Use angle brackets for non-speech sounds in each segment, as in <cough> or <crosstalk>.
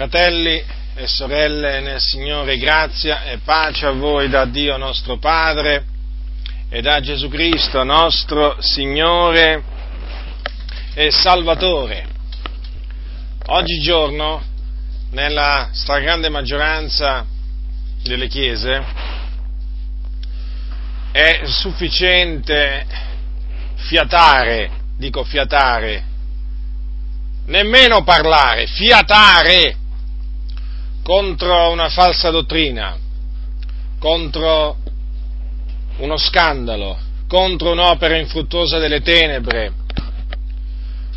Fratelli e sorelle nel Signore, grazia e pace a voi da Dio nostro Padre e da Gesù Cristo nostro Signore e Salvatore. Oggigiorno, nella stragrande maggioranza delle chiese, è sufficiente fiatare, dico fiatare, nemmeno parlare, fiatare contro una falsa dottrina, contro uno scandalo, contro un'opera infruttuosa delle tenebre,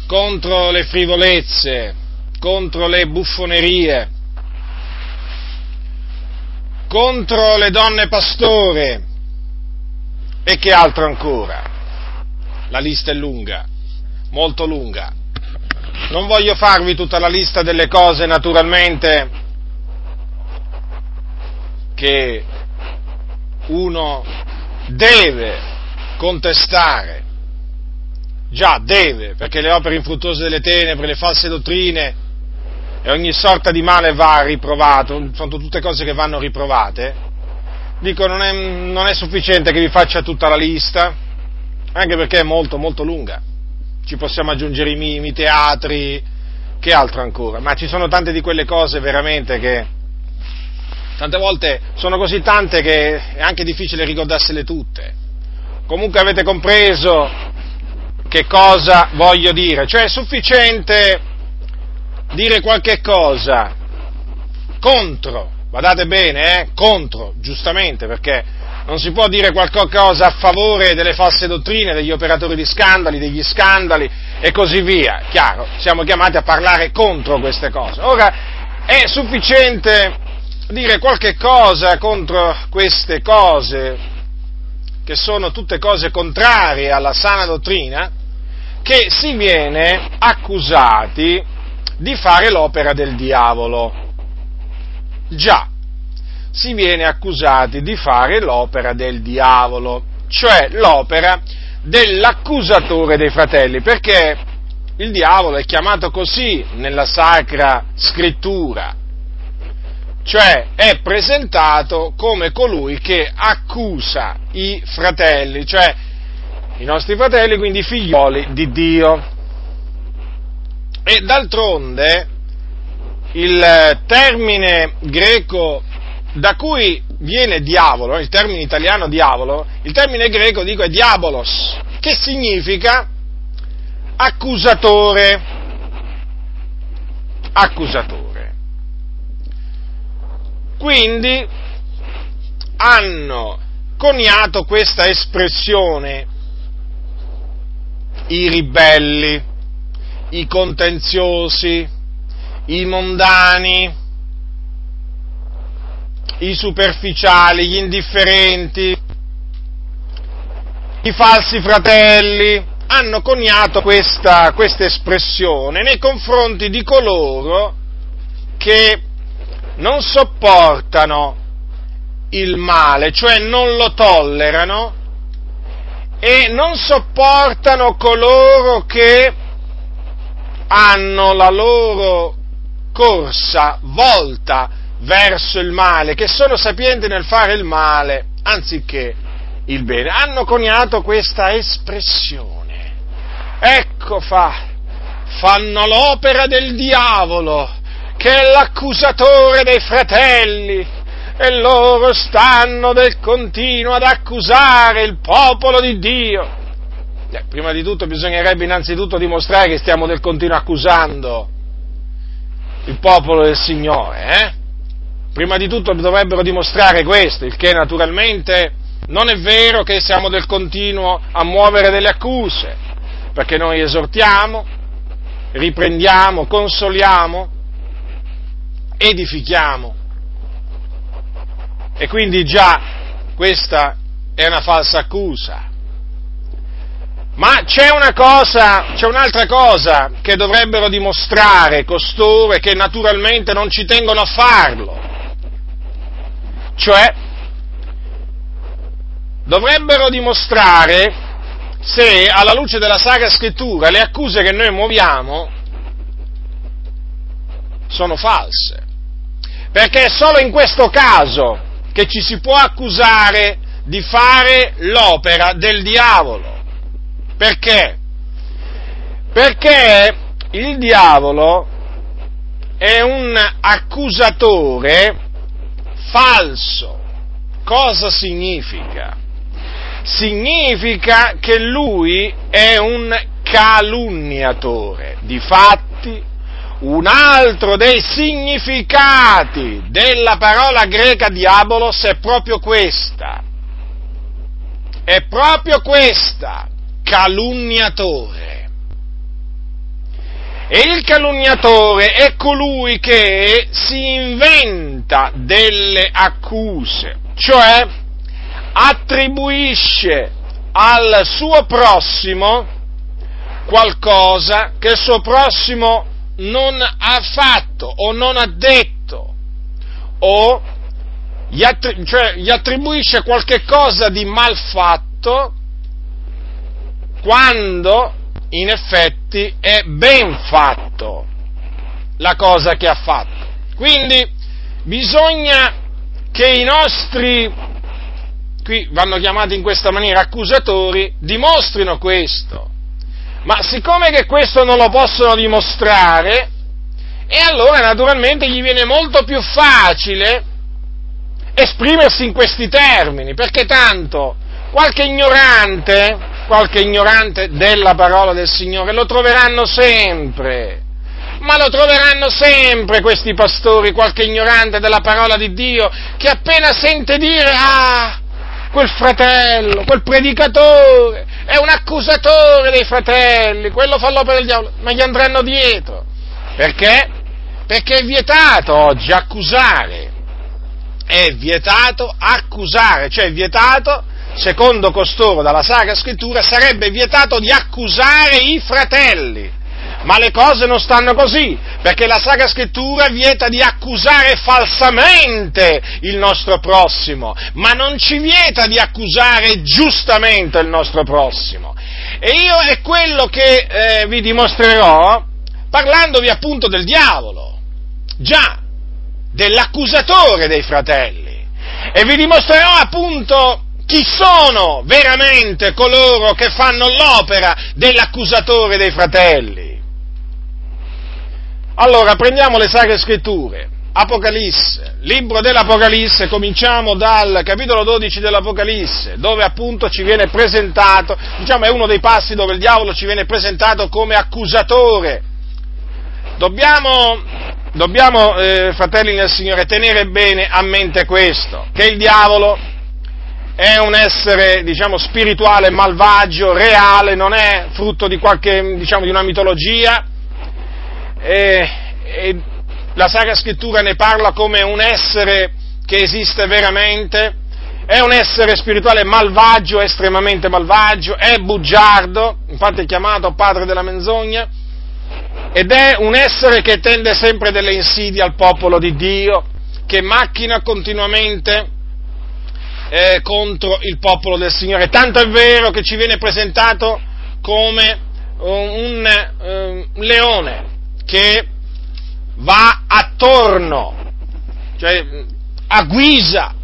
contro le frivolezze, contro le buffonerie, contro le donne pastore e che altro ancora. La lista è lunga, molto lunga. Non voglio farvi tutta la lista delle cose, naturalmente, che uno deve contestare. Già, deve, perché le opere infruttuose delle tenebre, le false dottrine e ogni sorta di male va riprovato, sono tutte cose che vanno riprovate. Dico, non è, non è sufficiente che vi faccia tutta la lista, anche perché è molto, molto lunga. Ci possiamo aggiungere i mimi, i teatri, che altro ancora, ma ci sono tante di quelle cose veramente che tante volte sono così tante che è anche difficile ricordarsele tutte. Comunque avete compreso che cosa voglio dire, cioè è sufficiente dire qualche cosa contro, guardate bene, eh, contro, giustamente, perché non si può dire qualcosa a favore delle false dottrine, degli operatori di scandali, degli scandali e così via. Chiaro, siamo chiamati a parlare contro queste cose. Ora, è sufficiente dire qualche cosa contro queste cose, che sono tutte cose contrarie alla sana dottrina, che si viene accusati di fare l'opera del diavolo. Già, si viene accusati di fare l'opera del diavolo, cioè l'opera dell'accusatore dei fratelli, perché il diavolo è chiamato così nella sacra scrittura, cioè è presentato come colui che accusa i fratelli, cioè i nostri fratelli, quindi i figlioli di Dio. E d'altronde il termine greco da cui viene diavolo, il termine italiano diavolo, il termine greco dico è diabolos, che significa accusatore. Accusatore. Quindi hanno coniato questa espressione i ribelli, i contenziosi, i mondani, i superficiali, gli indifferenti, i falsi fratelli, hanno coniato questa, questa espressione nei confronti di coloro che non sopportano il male, cioè non lo tollerano e non sopportano coloro che hanno la loro corsa volta verso il male, che sono sapienti nel fare il male anziché il bene. Hanno coniato questa espressione. Ecco fa, fanno l'opera del diavolo che è l'accusatore dei fratelli, e loro stanno del continuo ad accusare il popolo di Dio. Eh, prima di tutto bisognerebbe innanzitutto dimostrare che stiamo del continuo accusando il popolo del Signore, eh? Prima di tutto dovrebbero dimostrare questo, il che naturalmente non è vero che siamo del continuo a muovere delle accuse, perché noi esortiamo, riprendiamo, consoliamo, edifichiamo. E quindi già questa è una falsa accusa. Ma c'è una cosa, c'è un'altra cosa che dovrebbero dimostrare costoro che naturalmente non ci tengono a farlo. Cioè, dovrebbero dimostrare se alla luce della Sacra Scrittura le accuse che noi muoviamo sono false. Perché è solo in questo caso che ci si può accusare di fare l'opera del diavolo. Perché? Perché il diavolo è un accusatore falso. Cosa significa? Significa che lui è un calunniatore. Difatti, un altro dei significati della parola greca diabolos è proprio questa. È proprio questa, calunniatore. E il calunniatore è colui che si inventa delle accuse, cioè attribuisce al suo prossimo qualcosa che il suo prossimo non ha fatto o non ha detto, o gli, attri- cioè, gli attribuisce qualche cosa di mal fatto quando in effetti è ben fatto la cosa che ha fatto. Quindi bisogna che i nostri, qui vanno chiamati in questa maniera accusatori, dimostrino questo. Ma siccome che questo non lo possono dimostrare, e allora naturalmente gli viene molto più facile esprimersi in questi termini, perché tanto qualche ignorante qualche ignorante della parola del Signore, lo troveranno sempre. Ma lo troveranno sempre questi pastori, qualche ignorante della parola di Dio, che appena sente dire, ah, quel fratello, quel predicatore, è un accusatore dei fratelli, quello fa l'opera del diavolo, ma gli andranno dietro. Perché? Perché è vietato oggi accusare. È vietato accusare, cioè è vietato secondo costoro dalla Sacra Scrittura, sarebbe vietato di accusare i fratelli. Ma le cose non stanno così, perché la Sacra Scrittura vieta di accusare falsamente il nostro prossimo, ma non ci vieta di accusare giustamente il nostro prossimo. E io è quello che eh, vi dimostrerò parlandovi appunto del diavolo, già, dell'accusatore dei fratelli. E vi dimostrerò appunto chi sono veramente coloro che fanno l'opera dell'accusatore dei fratelli? Allora, prendiamo le sacre scritture. Apocalisse, libro dell'Apocalisse, cominciamo dal capitolo 12 dell'Apocalisse, dove appunto ci viene presentato, diciamo è uno dei passi dove il diavolo ci viene presentato come accusatore. Dobbiamo, dobbiamo eh, fratelli nel Signore, tenere bene a mente questo, che il diavolo è un essere, diciamo, spirituale, malvagio, reale, non è frutto di qualche, diciamo, di una mitologia. E, e la Sacra Scrittura ne parla come un essere che esiste veramente, è un essere spirituale malvagio, estremamente malvagio, è bugiardo, infatti è chiamato padre della menzogna, ed è un essere che tende sempre delle insidie al popolo di Dio, che macchina continuamente eh, contro il popolo del Signore. Tanto è vero che ci viene presentato come un, un um, leone che va attorno, cioè a guisa,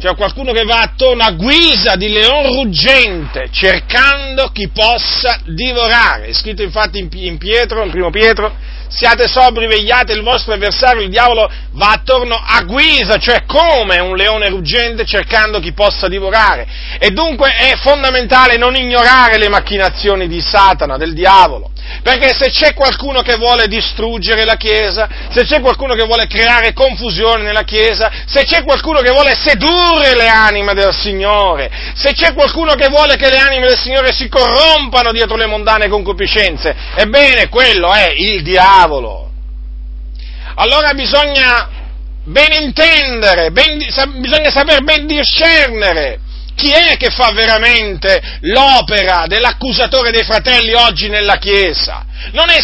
cioè qualcuno che va attorno a guisa di leone ruggente, cercando chi possa divorare. È scritto infatti in Pietro, in primo Pietro, siate sobri, vegliate, il vostro avversario, il diavolo, va attorno a guisa, cioè come un leone ruggente cercando chi possa divorare. E dunque è fondamentale non ignorare le macchinazioni di Satana, del diavolo. Perché se c'è qualcuno che vuole distruggere la Chiesa, se c'è qualcuno che vuole creare confusione nella Chiesa, se c'è qualcuno che vuole sedurre le anime del Signore, se c'è qualcuno che vuole che le anime del Signore si corrompano dietro le mondane concupiscenze, ebbene quello è il diavolo. Allora bisogna ben intendere, ben, bisogna saper ben discernere chi è che fa veramente l'opera dell'accusatore dei fratelli oggi nella Chiesa? Non è,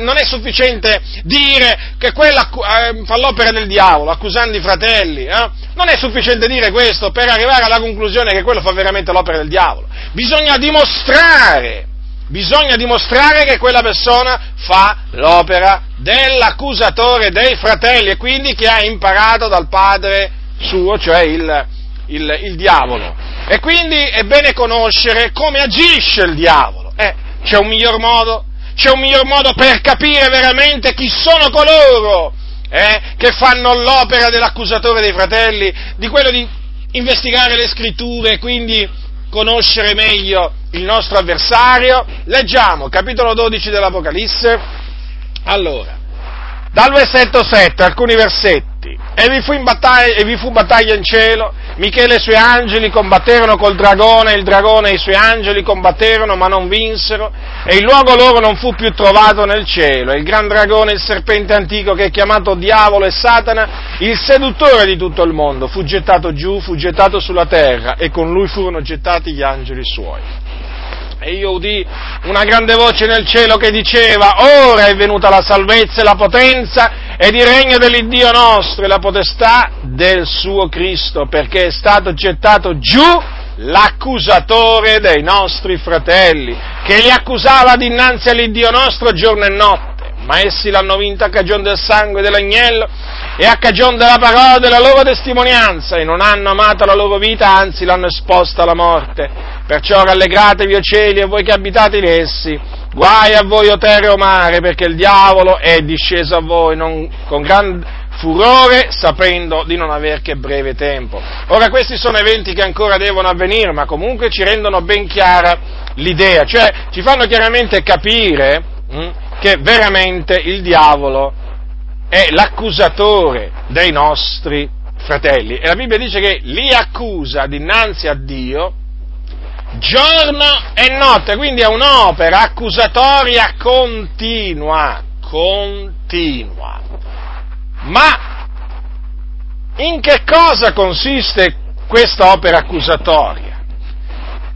non è sufficiente dire che quella eh, fa l'opera del diavolo, accusando i fratelli. Eh? Non è sufficiente dire questo per arrivare alla conclusione che quello fa veramente l'opera del diavolo. Bisogna dimostrare bisogna dimostrare che quella persona fa l'opera dell'accusatore dei fratelli e quindi che ha imparato dal padre suo, cioè il, il, il diavolo. E quindi è bene conoscere come agisce il diavolo. Eh, c'è un miglior modo? C'è un miglior modo per capire veramente chi sono coloro eh, che fanno l'opera dell'accusatore dei fratelli, di quello di investigare le scritture e quindi conoscere meglio il nostro avversario. Leggiamo, capitolo 12 dell'Apocalisse. Allora, dal versetto 7, alcuni versetti. E vi, fu battaglia, e vi fu battaglia in cielo, Michele e i suoi angeli combatterono col dragone, il dragone e i suoi angeli combatterono ma non vinsero, e il luogo loro non fu più trovato nel cielo, e il gran dragone, il serpente antico che è chiamato diavolo e Satana, il seduttore di tutto il mondo, fu gettato giù, fu gettato sulla terra, e con lui furono gettati gli angeli suoi. E io udì una grande voce nel cielo che diceva, ora è venuta la salvezza e la potenza ed il regno dell'Iddio nostro e la potestà del suo Cristo, perché è stato gettato giù l'accusatore dei nostri fratelli, che li accusava dinanzi all'Iddio nostro giorno e notte ma essi l'hanno vinta a cagione del sangue dell'agnello e a cagione della parola della loro testimonianza e non hanno amato la loro vita, anzi l'hanno esposta alla morte. Perciò rallegratevi, o cieli, e voi che abitate in essi. Guai a voi, o terra o mare, perché il diavolo è disceso a voi non, con gran furore, sapendo di non aver che breve tempo. Ora questi sono eventi che ancora devono avvenire, ma comunque ci rendono ben chiara l'idea, cioè ci fanno chiaramente capire mh, hm, che veramente il diavolo è l'accusatore dei nostri fratelli. E la Bibbia dice che li accusa dinanzi a Dio giorno e notte, quindi è un'opera accusatoria continua, continua. Ma in che cosa consiste questa opera accusatoria?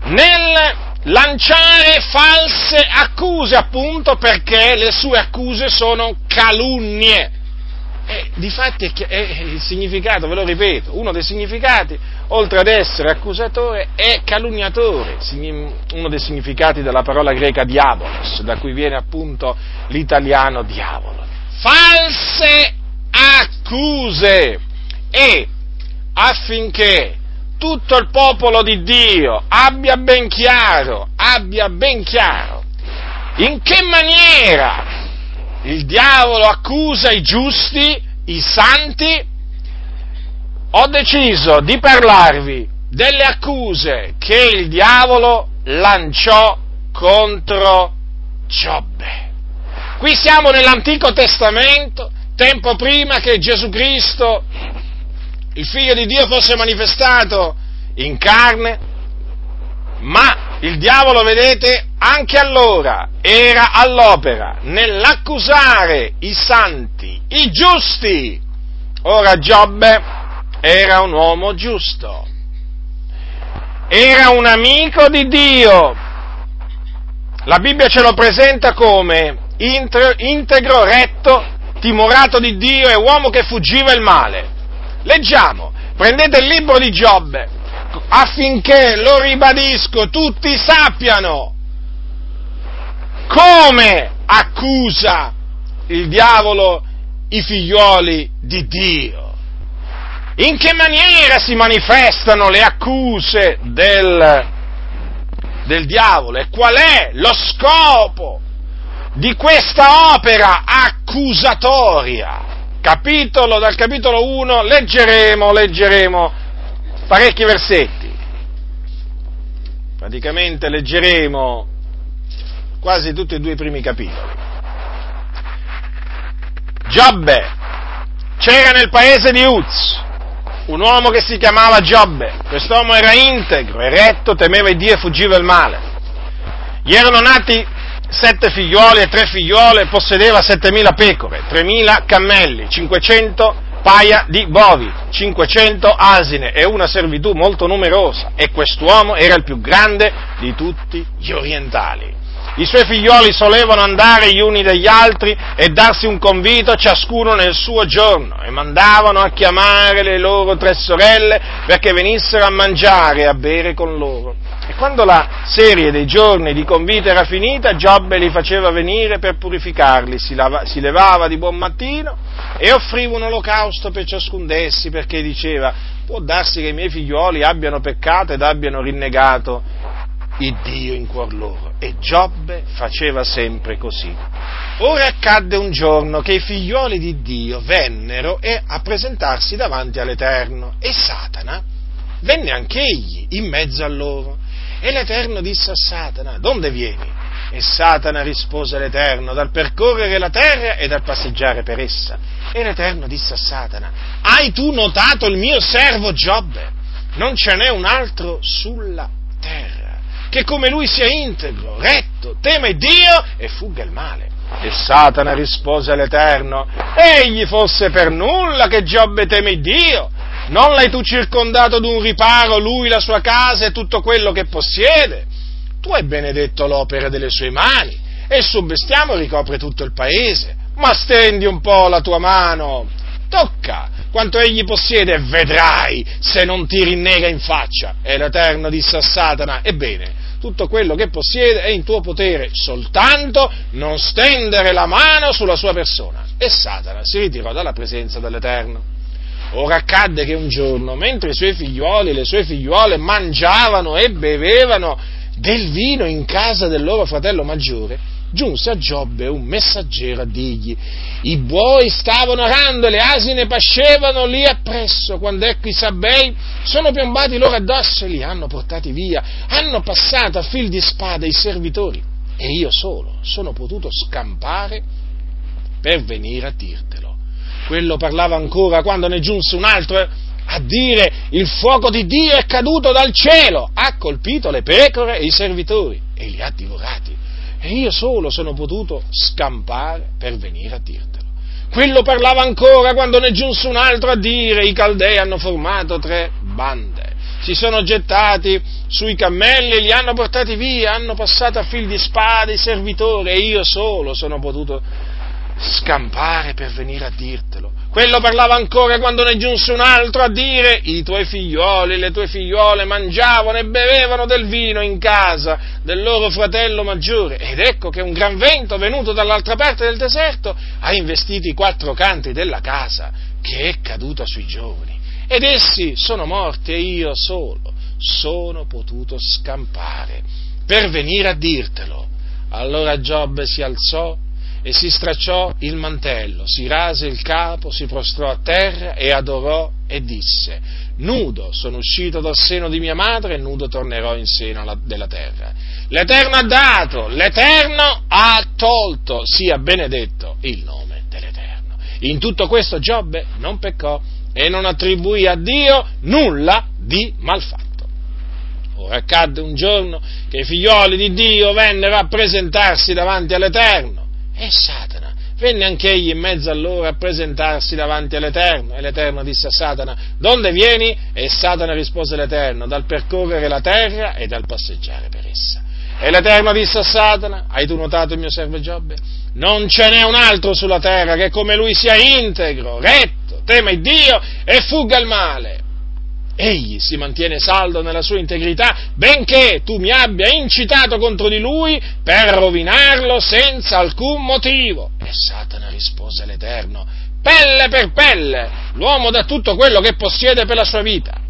Nel lanciare false accuse, appunto perché le sue accuse sono calunnie. E difatti è, è il significato, ve lo ripeto, uno dei significati, oltre ad essere accusatore, è calunniatore, uno dei significati della parola greca diabolos, da cui viene appunto l'italiano diavolo. False accuse e affinché tutto il popolo di Dio abbia ben chiaro, abbia ben chiaro in che maniera il diavolo accusa i giusti, i santi, ho deciso di parlarvi delle accuse che il diavolo lanciò contro Giobbe. Qui siamo nell'Antico Testamento, tempo prima che Gesù Cristo il figlio di Dio fosse manifestato in carne, ma il diavolo, vedete, anche allora era all'opera nell'accusare i santi, i giusti. Ora Giobbe era un uomo giusto, era un amico di Dio. La Bibbia ce lo presenta come integro, retto, timorato di Dio e uomo che fuggiva il male. Leggiamo, prendete il libro di Giobbe affinché, lo ribadisco, tutti sappiano come accusa il diavolo i figlioli di Dio. In che maniera si manifestano le accuse del, del diavolo e qual è lo scopo di questa opera accusatoria? capitolo, dal capitolo 1 leggeremo, leggeremo parecchi versetti. Praticamente leggeremo quasi tutti e due i primi capitoli. Giobbe c'era nel paese di Uz un uomo che si chiamava Giobbe. Quest'uomo era integro, eretto, temeva Dio e fuggiva il male. Gli erano nati sette figlioli e tre figliole, possedeva settemila pecore, tremila cammelli, cinquecento paia di bovi, cinquecento asine e una servitù molto numerosa. E quest'uomo era il più grande di tutti gli orientali. I suoi figlioli solevano andare gli uni dagli altri e darsi un convito ciascuno nel suo giorno e mandavano a chiamare le loro tre sorelle perché venissero a mangiare e a bere con loro E quando la serie dei giorni di convite era finita, Giobbe li faceva venire per purificarli, si, lava, si levava di buon mattino e offriva un olocausto per ciascun d'essi, perché diceva, può darsi che i miei figlioli abbiano peccato ed abbiano rinnegato il Dio in cuor loro. E Giobbe faceva sempre così. Ora accadde un giorno che i figlioli di Dio vennero a presentarsi davanti all'Eterno e Satana venne anch'egli in mezzo a loro. E l'Eterno disse a Satana, donde vieni? E Satana rispose all'Eterno, dal percorrere la terra e dal passeggiare per essa. E l'Eterno disse a Satana, hai tu notato il mio servo Giobbe? Non ce n'è un altro sulla terra, che come lui sia integro, retto, teme Dio e fugga il male. E Satana rispose all'Eterno, egli fosse per nulla che Giobbe teme Dio, non l'hai tu circondato d'un riparo, lui, la sua casa e tutto quello che possiede? Tu hai benedetto l'opera delle sue mani e il suo bestiame ricopre tutto il paese. Ma stendi un po' la tua mano, tocca quanto egli possiede e vedrai se non ti rinnega in faccia. E l'Eterno disse a Satana, ebbene, tutto quello che possiede è in tuo potere, soltanto non stendere la mano sulla sua persona. E Satana si ritirò dalla presenza dell'Eterno. Ora accadde che un giorno, mentre i suoi figlioli e le sue figliuole mangiavano e bevevano del vino in casa del loro fratello maggiore, giunse a Giobbe un messaggero a dirgli, i buoi stavano arando le asine pascevano lì appresso, quando ecco i sabbei sono piombati loro addosso e li hanno portati via, hanno passato a fil di spada i servitori e io solo sono potuto scampare per venire a dirtelo quello parlava ancora quando ne giunse un altro a dire il fuoco di Dio è caduto dal cielo, ha colpito le pecore e i servitori e li ha divorati. E io solo sono potuto scampare per venire a dirtelo. Quello parlava ancora quando ne giunse un altro a dire i caldei hanno formato tre bande, si sono gettati sui cammelli li hanno portati via, hanno passato a fil di spada i servitori e io solo sono potuto scampare per venire a dirtelo. Quello parlava ancora quando ne giunse un altro a dire i tuoi figlioli le tue figliole mangiavano e bevevano del vino in casa del loro fratello maggiore ed ecco che un gran vento venuto dall'altra parte del deserto ha investito i quattro canti della casa che è caduta sui giovani ed essi sono morti e io solo sono potuto scampare per venire a dirtelo. Allora Giobbe si alzò e si stracciò il mantello, si rase il capo, si prostrò a terra e adorò e disse, nudo sono uscito dal seno di mia madre e nudo tornerò in seno della terra. L'Eterno ha dato, l'Eterno ha tolto, sia benedetto il nome dell'Eterno. In tutto questo Giobbe non peccò e non attribuì a Dio nulla di malfatto. Ora accadde un giorno che i figlioli di Dio vennero a presentarsi davanti all'Eterno e Satana venne anch'egli in mezzo a loro a presentarsi davanti all'Eterno. E l'Eterno disse a Satana, donde vieni? E Satana rispose all'Eterno, dal percorrere la terra e dal passeggiare per essa. E l'Eterno disse a Satana, hai tu notato il mio servo Giobbe? Non ce n'è un altro sulla terra che come lui sia integro, retto, teme Dio e fugga il male egli si mantiene saldo nella sua integrità, benché tu mi abbia incitato contro di lui per rovinarlo senza alcun motivo. E Satana rispose all'Eterno, pelle per pelle, l'uomo dà tutto quello che possiede per la sua vita.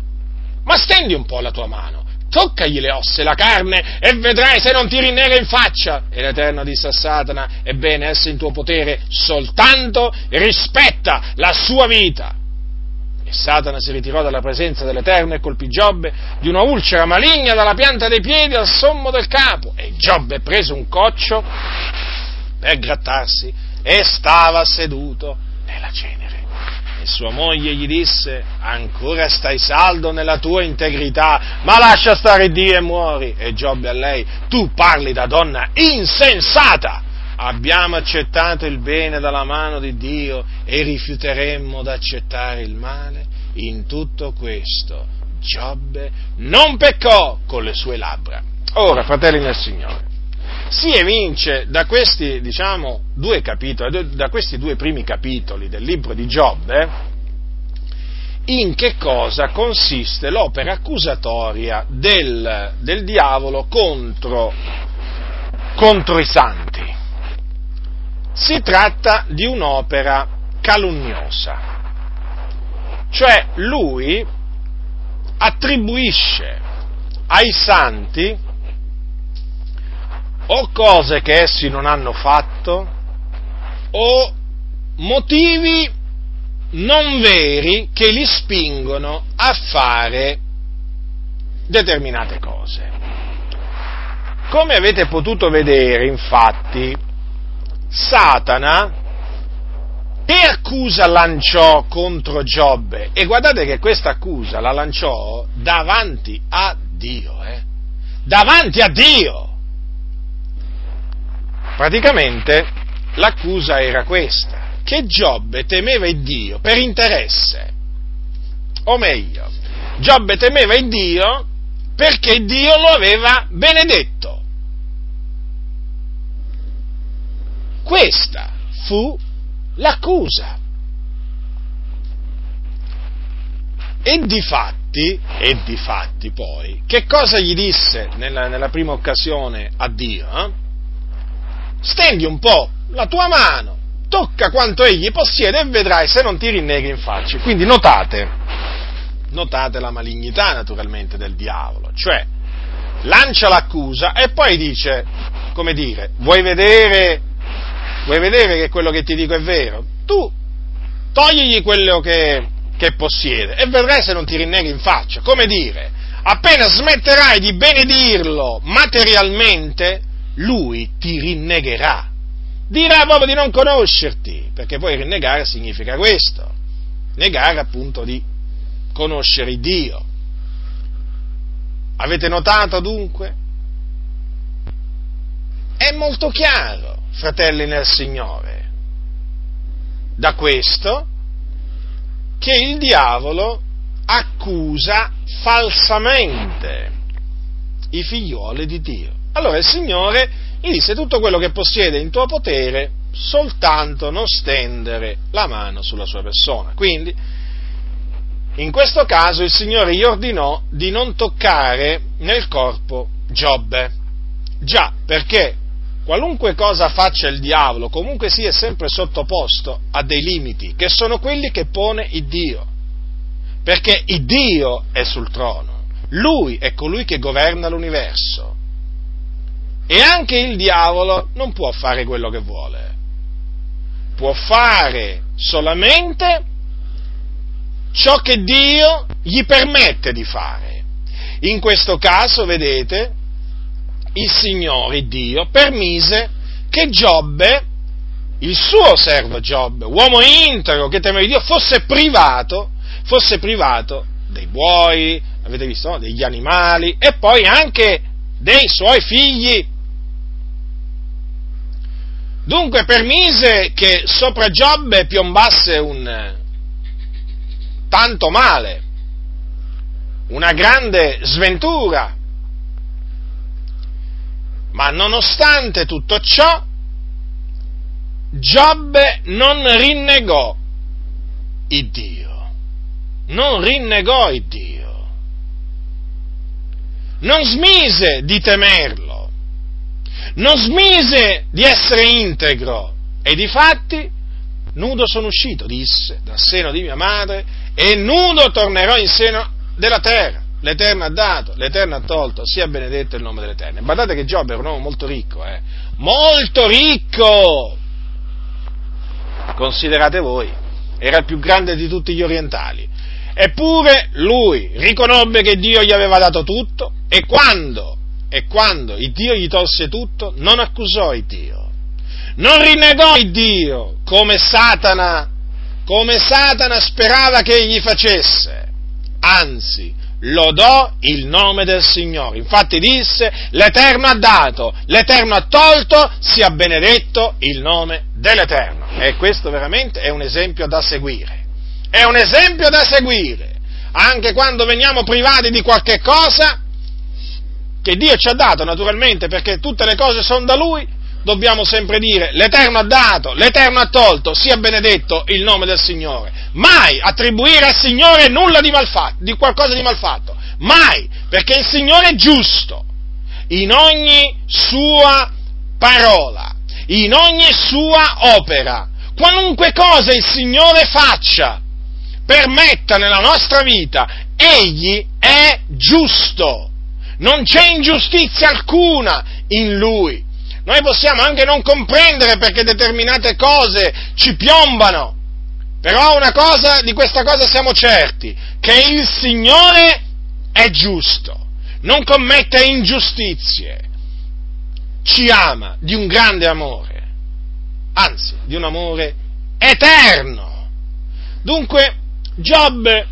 Ma stendi un po' la tua mano, toccagli le ossa e la carne e vedrai se non ti rinnega in faccia. E l'Eterno disse a Satana, ebbene, esso in tuo potere, soltanto rispetta la sua vita. E Satana si ritirò dalla presenza dell'Eterno e colpì Giobbe di una ulcera maligna dalla pianta dei piedi al sommo del capo. E Giobbe prese un coccio per grattarsi e stava seduto nella cenere. E sua moglie gli disse, ancora stai saldo nella tua integrità, ma lascia stare Dio e muori. E Giobbe a lei, tu parli da donna insensata abbiamo accettato il bene dalla mano di Dio e rifiuteremmo d'accettare il male? In tutto questo Giobbe non peccò con le sue labbra. Ora, fratelli del Signore, si evince da questi, diciamo, due capitoli, da questi due primi capitoli del libro di Giobbe, in che cosa consiste l'opera accusatoria del, del diavolo contro, contro i santi. Si tratta di un'opera calunniosa, cioè lui attribuisce ai santi o cose che essi non hanno fatto o motivi non veri che li spingono a fare determinate cose. Come avete potuto vedere, infatti, Satana che accusa lanciò contro Giobbe? E guardate che questa accusa la lanciò davanti a Dio, eh? Davanti a Dio! Praticamente l'accusa era questa che Giobbe temeva il Dio per interesse. O meglio, Giobbe temeva il Dio perché Dio lo aveva benedetto. Questa fu l'accusa. E di fatti, e di fatti poi, che cosa gli disse nella, nella prima occasione a Dio? Eh? Stendi un po' la tua mano tocca quanto egli possiede e vedrai se non ti rinneghi in faccia. Quindi notate, notate la malignità naturalmente del diavolo, cioè lancia l'accusa e poi dice, come dire, vuoi vedere, vuoi vedere che quello che ti dico è vero? Tu togligli quello che, che possiede e vedrai se non ti rinneghi in faccia. Come dire, appena smetterai di benedirlo materialmente, lui ti rinnegherà dirà proprio di non conoscerti, perché poi rinnegare significa questo, negare appunto di conoscere Dio. Avete notato dunque? È molto chiaro, fratelli nel Signore, da questo che il diavolo accusa falsamente i figlioli di Dio. Allora il Signore gli disse tutto quello che possiede in tuo potere, soltanto non stendere la mano sulla sua persona. Quindi, in questo caso il Signore gli ordinò di non toccare nel corpo Giobbe. Già, perché qualunque cosa faccia il diavolo, comunque sia sempre sottoposto a dei limiti, che sono quelli che pone il Dio. Perché il Dio è sul trono, Lui è colui che governa l'universo. E anche il diavolo non può fare quello che vuole. Può fare solamente ciò che Dio gli permette di fare. In questo caso, vedete, il Signore Dio permise che Giobbe, il suo servo Giobbe, uomo integro che temeva Dio, fosse privato, fosse privato dei buoi, avete visto, no? degli animali e poi anche dei suoi figli Dunque permise che sopra Giobbe piombasse un tanto male, una grande sventura. Ma nonostante tutto ciò, Giobbe non rinnegò il Dio, non rinnegò il Dio, non smise di temerlo. Non smise di essere integro. E di fatti nudo sono uscito, disse, dal seno di mia madre e nudo tornerò in seno della terra. L'Eterno ha dato, l'Eterno ha tolto, sia benedetto il nome dell'Eterno. Guardate che Giobbe era un uomo molto ricco, eh? Molto ricco! Considerate voi, era il più grande di tutti gli orientali. Eppure lui riconobbe che Dio gli aveva dato tutto e quando e quando il Dio gli tolse tutto, non accusò il Dio, non rinnegò il Dio come Satana, come Satana sperava che egli facesse, anzi lodò il nome del Signore. Infatti disse, l'Eterno ha dato, l'Eterno ha tolto, sia benedetto il nome dell'Eterno. E questo veramente è un esempio da seguire. È un esempio da seguire. Anche quando veniamo privati di qualche cosa, che Dio ci ha dato naturalmente perché tutte le cose sono da Lui, dobbiamo sempre dire l'Eterno ha dato, l'Eterno ha tolto, sia benedetto il nome del Signore. Mai attribuire al Signore nulla di malfatto, di qualcosa di malfatto. Mai, perché il Signore è giusto in ogni sua parola, in ogni sua opera. Qualunque cosa il Signore faccia, permetta nella nostra vita, Egli è giusto. Non c'è ingiustizia alcuna in Lui. Noi possiamo anche non comprendere perché determinate cose ci piombano, però una cosa, di questa cosa siamo certi, che il Signore è giusto, non commette ingiustizie, ci ama di un grande amore, anzi di un amore eterno. Dunque Giobbe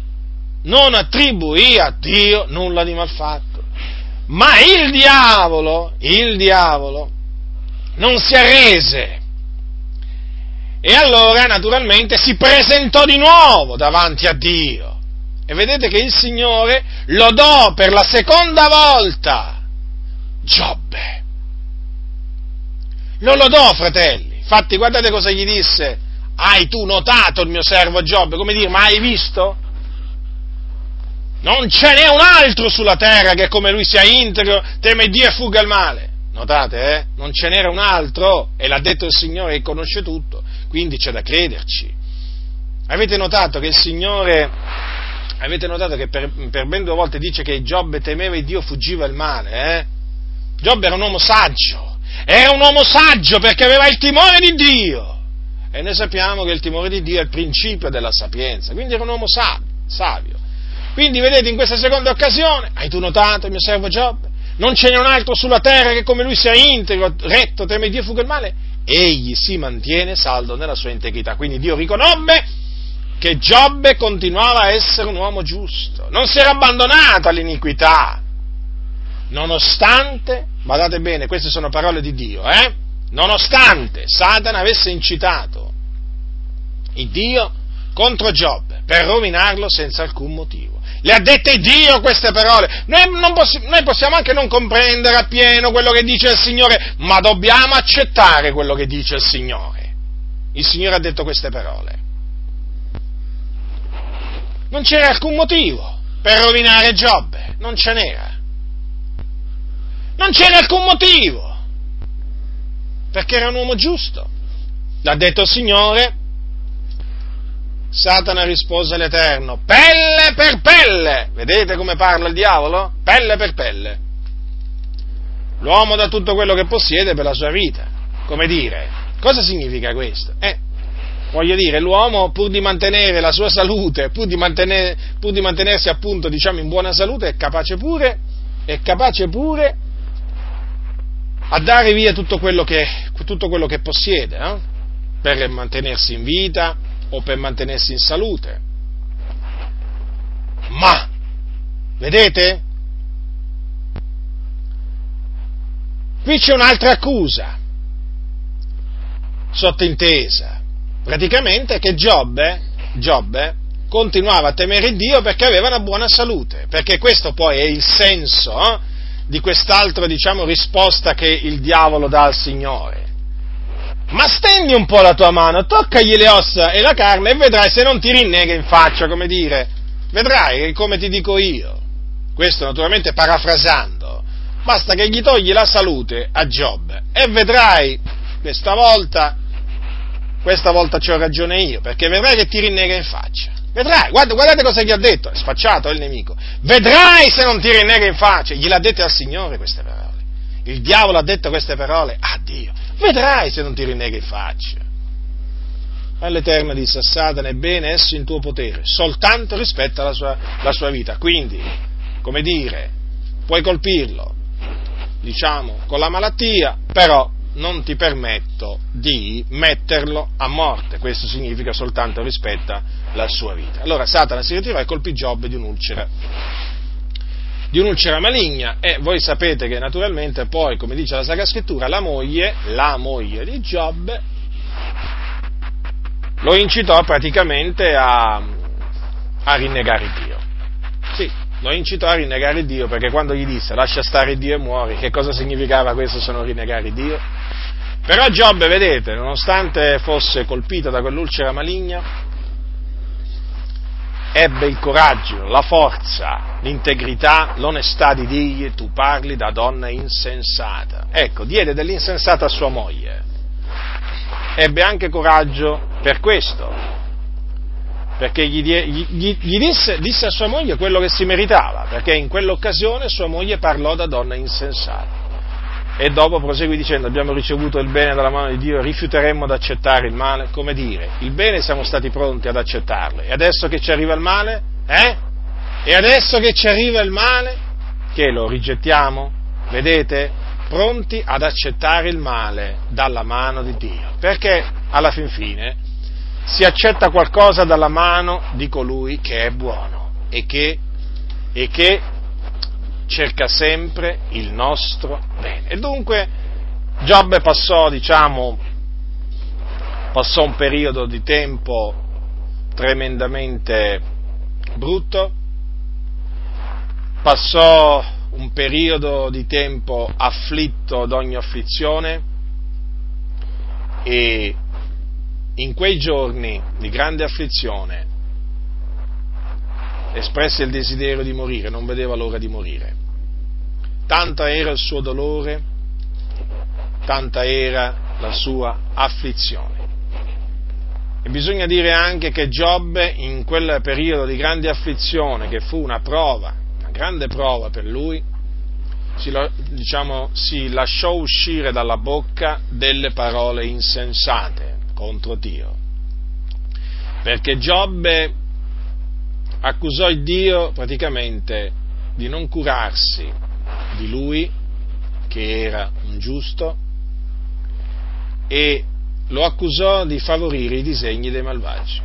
non attribuì a Dio nulla di malfatto, ma il diavolo, il diavolo, non si arrese. E allora naturalmente si presentò di nuovo davanti a Dio. E vedete che il Signore lodò per la seconda volta Giobbe. Lo lodò, fratelli. Infatti, guardate cosa gli disse. Hai tu notato il mio servo Giobbe? Come dire, ma hai visto? Non ce n'è un altro sulla terra che come lui sia integro, teme Dio e fuga il male. Notate, eh? Non ce n'era un altro, e l'ha detto il Signore che conosce tutto, quindi c'è da crederci. Avete notato che il Signore, avete notato che per, per ben due volte dice che Giobbe temeva il Dio, fuggiva il male, eh? Giobbe era un uomo saggio, era un uomo saggio perché aveva il timore di Dio. E noi sappiamo che il timore di Dio è il principio della sapienza, quindi era un uomo savio. Quindi vedete in questa seconda occasione, hai tu notato mio servo Giobbe? Non ce n'è un altro sulla terra che come lui sia integro, retto, teme Dio fuga il male, egli si mantiene saldo nella sua integrità. Quindi Dio riconobbe che Giobbe continuava a essere un uomo giusto, non si era abbandonato all'iniquità, nonostante, guardate bene, queste sono parole di Dio, eh? nonostante Satana avesse incitato il Dio contro Giobbe per rovinarlo senza alcun motivo. Le ha dette Dio queste parole. Noi, possi- noi, possiamo anche non comprendere appieno quello che dice il Signore, ma dobbiamo accettare quello che dice il Signore. Il Signore ha detto queste parole. Non c'era alcun motivo per rovinare Giobbe, non ce n'era. Non c'era alcun motivo, perché era un uomo giusto. L'ha detto il Signore, Satana rispose all'Eterno, pelle per pelle. Vedete come parla il diavolo? Pelle per pelle. L'uomo dà tutto quello che possiede per la sua vita. Come dire, cosa significa questo? Eh, voglio dire, l'uomo pur di mantenere la sua salute, pur di, pur di mantenersi appunto diciamo in buona salute, è capace pure, è capace pure a dare via tutto quello che, tutto quello che possiede, no? per mantenersi in vita, o per mantenersi in salute. Ma, vedete? Qui c'è un'altra accusa, sottintesa, praticamente che Giobbe, Giobbe continuava a temere Dio perché aveva una buona salute, perché questo poi è il senso eh, di quest'altra, diciamo, risposta che il diavolo dà al Signore ma stendi un po' la tua mano, toccagli le ossa e la carne e vedrai se non ti rinnega in faccia, come dire, vedrai come ti dico io. Questo naturalmente parafrasando. Basta che gli togli la salute a Giobbe e vedrai, questa volta, questa volta ci ho ragione io, perché vedrai che ti rinnega in faccia. Vedrai, guarda, guardate cosa gli ha detto, è sfacciato è il nemico. Vedrai se non ti rinnega in faccia. Gliel'ha dette al Signore queste parole. Il diavolo ha detto queste parole a Dio. Vedrai se non ti rinnega in faccia. Ma l'Eterno disse a Satana, ebbene, esso in tuo potere, soltanto rispetta la sua, la sua vita. Quindi, come dire, puoi colpirlo, diciamo, con la malattia, però non ti permetto di metterlo a morte. Questo significa soltanto rispetta la sua vita. Allora Satana si ritirò e colpì Giobbe di un'ulcera di un'ulcera maligna e voi sapete che naturalmente poi, come dice la Sacra Scrittura, la moglie, la moglie di Giobbe lo incitò praticamente a, a rinnegare Dio. Sì, lo incitò a rinnegare Dio perché quando gli disse lascia stare Dio e muori, che cosa significava questo se non rinnegare Dio? Però Giobbe, vedete, nonostante fosse colpito da quell'ulcera maligna, ebbe il coraggio, la forza, l'integrità, l'onestà di dirgli tu parli da donna insensata. Ecco, diede dell'insensata a sua moglie. Ebbe anche coraggio per questo, perché gli, gli, gli disse, disse a sua moglie quello che si meritava, perché in quell'occasione sua moglie parlò da donna insensata. E dopo prosegue dicendo abbiamo ricevuto il bene dalla mano di Dio, rifiuteremmo ad accettare il male, come dire, il bene siamo stati pronti ad accettarlo, e adesso che ci arriva il male, eh? E adesso che ci arriva il male, che lo rigettiamo? Vedete? Pronti ad accettare il male dalla mano di Dio, perché alla fin fine si accetta qualcosa dalla mano di colui che è buono e che, e che cerca sempre il nostro bene. E dunque Giobbe passò, diciamo, passò un periodo di tempo tremendamente brutto, passò un periodo di tempo afflitto d'ogni afflizione e in quei giorni di grande afflizione espresse il desiderio di morire, non vedeva l'ora di morire. Tanta era il suo dolore, tanta era la sua afflizione. E bisogna dire anche che Giobbe in quel periodo di grande afflizione, che fu una prova, una grande prova per lui, si, diciamo, si lasciò uscire dalla bocca delle parole insensate contro Dio. Perché Giobbe accusò Dio praticamente di non curarsi di lui, che era un giusto, e lo accusò di favorire i disegni dei malvagi.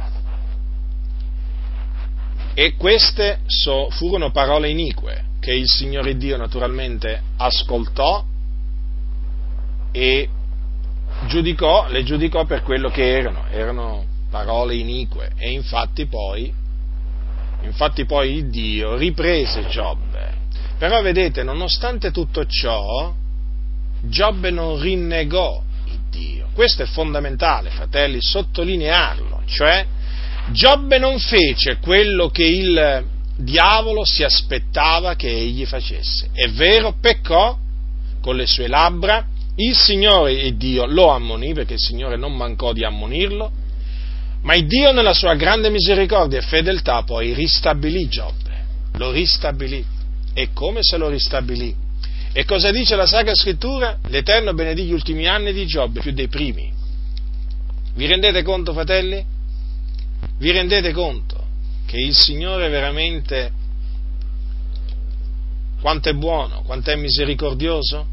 E queste so, furono parole inique che il Signore Dio naturalmente ascoltò e giudicò, le giudicò per quello che erano, erano parole inique e infatti poi Infatti poi Dio riprese Giobbe. Però vedete, nonostante tutto ciò, Giobbe non rinnegò Dio. Questo è fondamentale, fratelli, sottolinearlo. Cioè, Giobbe non fece quello che il diavolo si aspettava che egli facesse. È vero, peccò con le sue labbra, il Signore e Dio lo ammonì, perché il Signore non mancò di ammonirlo, ma il Dio nella sua grande misericordia e fedeltà poi ristabilì Giobbe, lo ristabilì. E come se lo ristabilì? E cosa dice la Sacra Scrittura? L'Eterno benedì gli ultimi anni di Giobbe più dei primi. Vi rendete conto, fratelli? Vi rendete conto che il Signore veramente quanto è buono, quanto è misericordioso?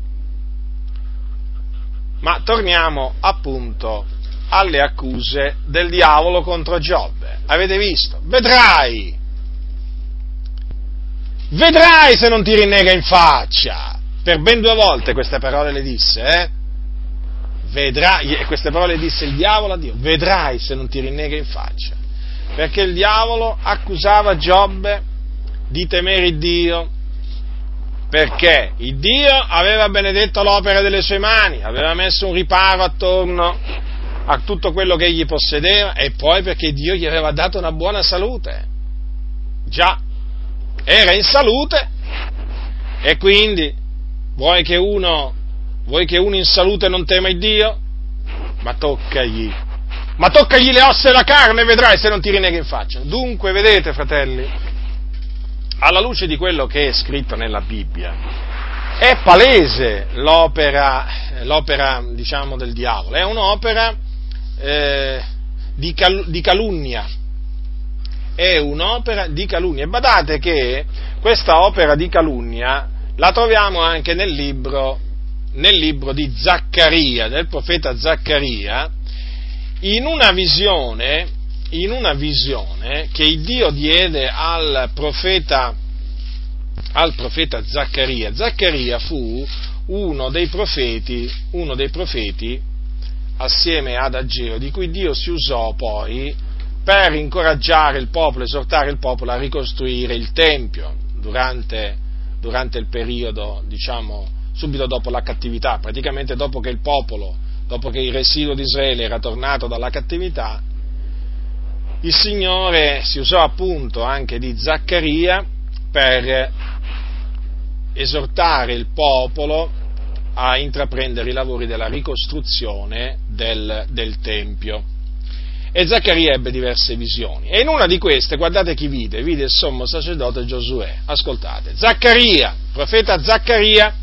Ma torniamo appunto alle accuse del diavolo contro Giobbe. Avete visto? Vedrai! Vedrai se non ti rinnega in faccia! Per ben due volte queste parole le disse, eh? Vedrai, e queste parole le disse il diavolo a Dio, vedrai se non ti rinnega in faccia. Perché il diavolo accusava Giobbe di temere Dio, perché il Dio aveva benedetto l'opera delle sue mani, aveva messo un riparo attorno a tutto quello che egli possedeva e poi perché Dio gli aveva dato una buona salute. Già, era in salute e quindi vuoi che uno, vuoi che uno in salute non tema il Dio? Ma toccagli, ma toccagli le ossa e la carne e vedrai se non ti rinnega in faccia. Dunque, vedete, fratelli, alla luce di quello che è scritto nella Bibbia, è palese l'opera, l'opera diciamo, del diavolo, è un'opera eh, di, cal- di calunnia. È un'opera di calunnia. E badate che questa opera di calunnia la troviamo anche nel libro, nel libro di Zaccaria, del profeta Zaccaria, in una visione, in una visione che il Dio diede al profeta, al profeta Zaccaria. Zaccaria fu uno dei profeti, uno dei profeti assieme ad Ageo, di cui Dio si usò poi per incoraggiare il popolo, esortare il popolo a ricostruire il Tempio durante, durante il periodo, diciamo, subito dopo la cattività, praticamente dopo che il popolo dopo che il residuo di Israele era tornato dalla cattività, il Signore si usò appunto anche di Zaccaria per esortare il popolo a intraprendere i lavori della ricostruzione del, del Tempio. E Zaccaria ebbe diverse visioni. E in una di queste, guardate chi vide, vide il sommo sacerdote Giosuè. Ascoltate, Zaccaria, profeta Zaccaria,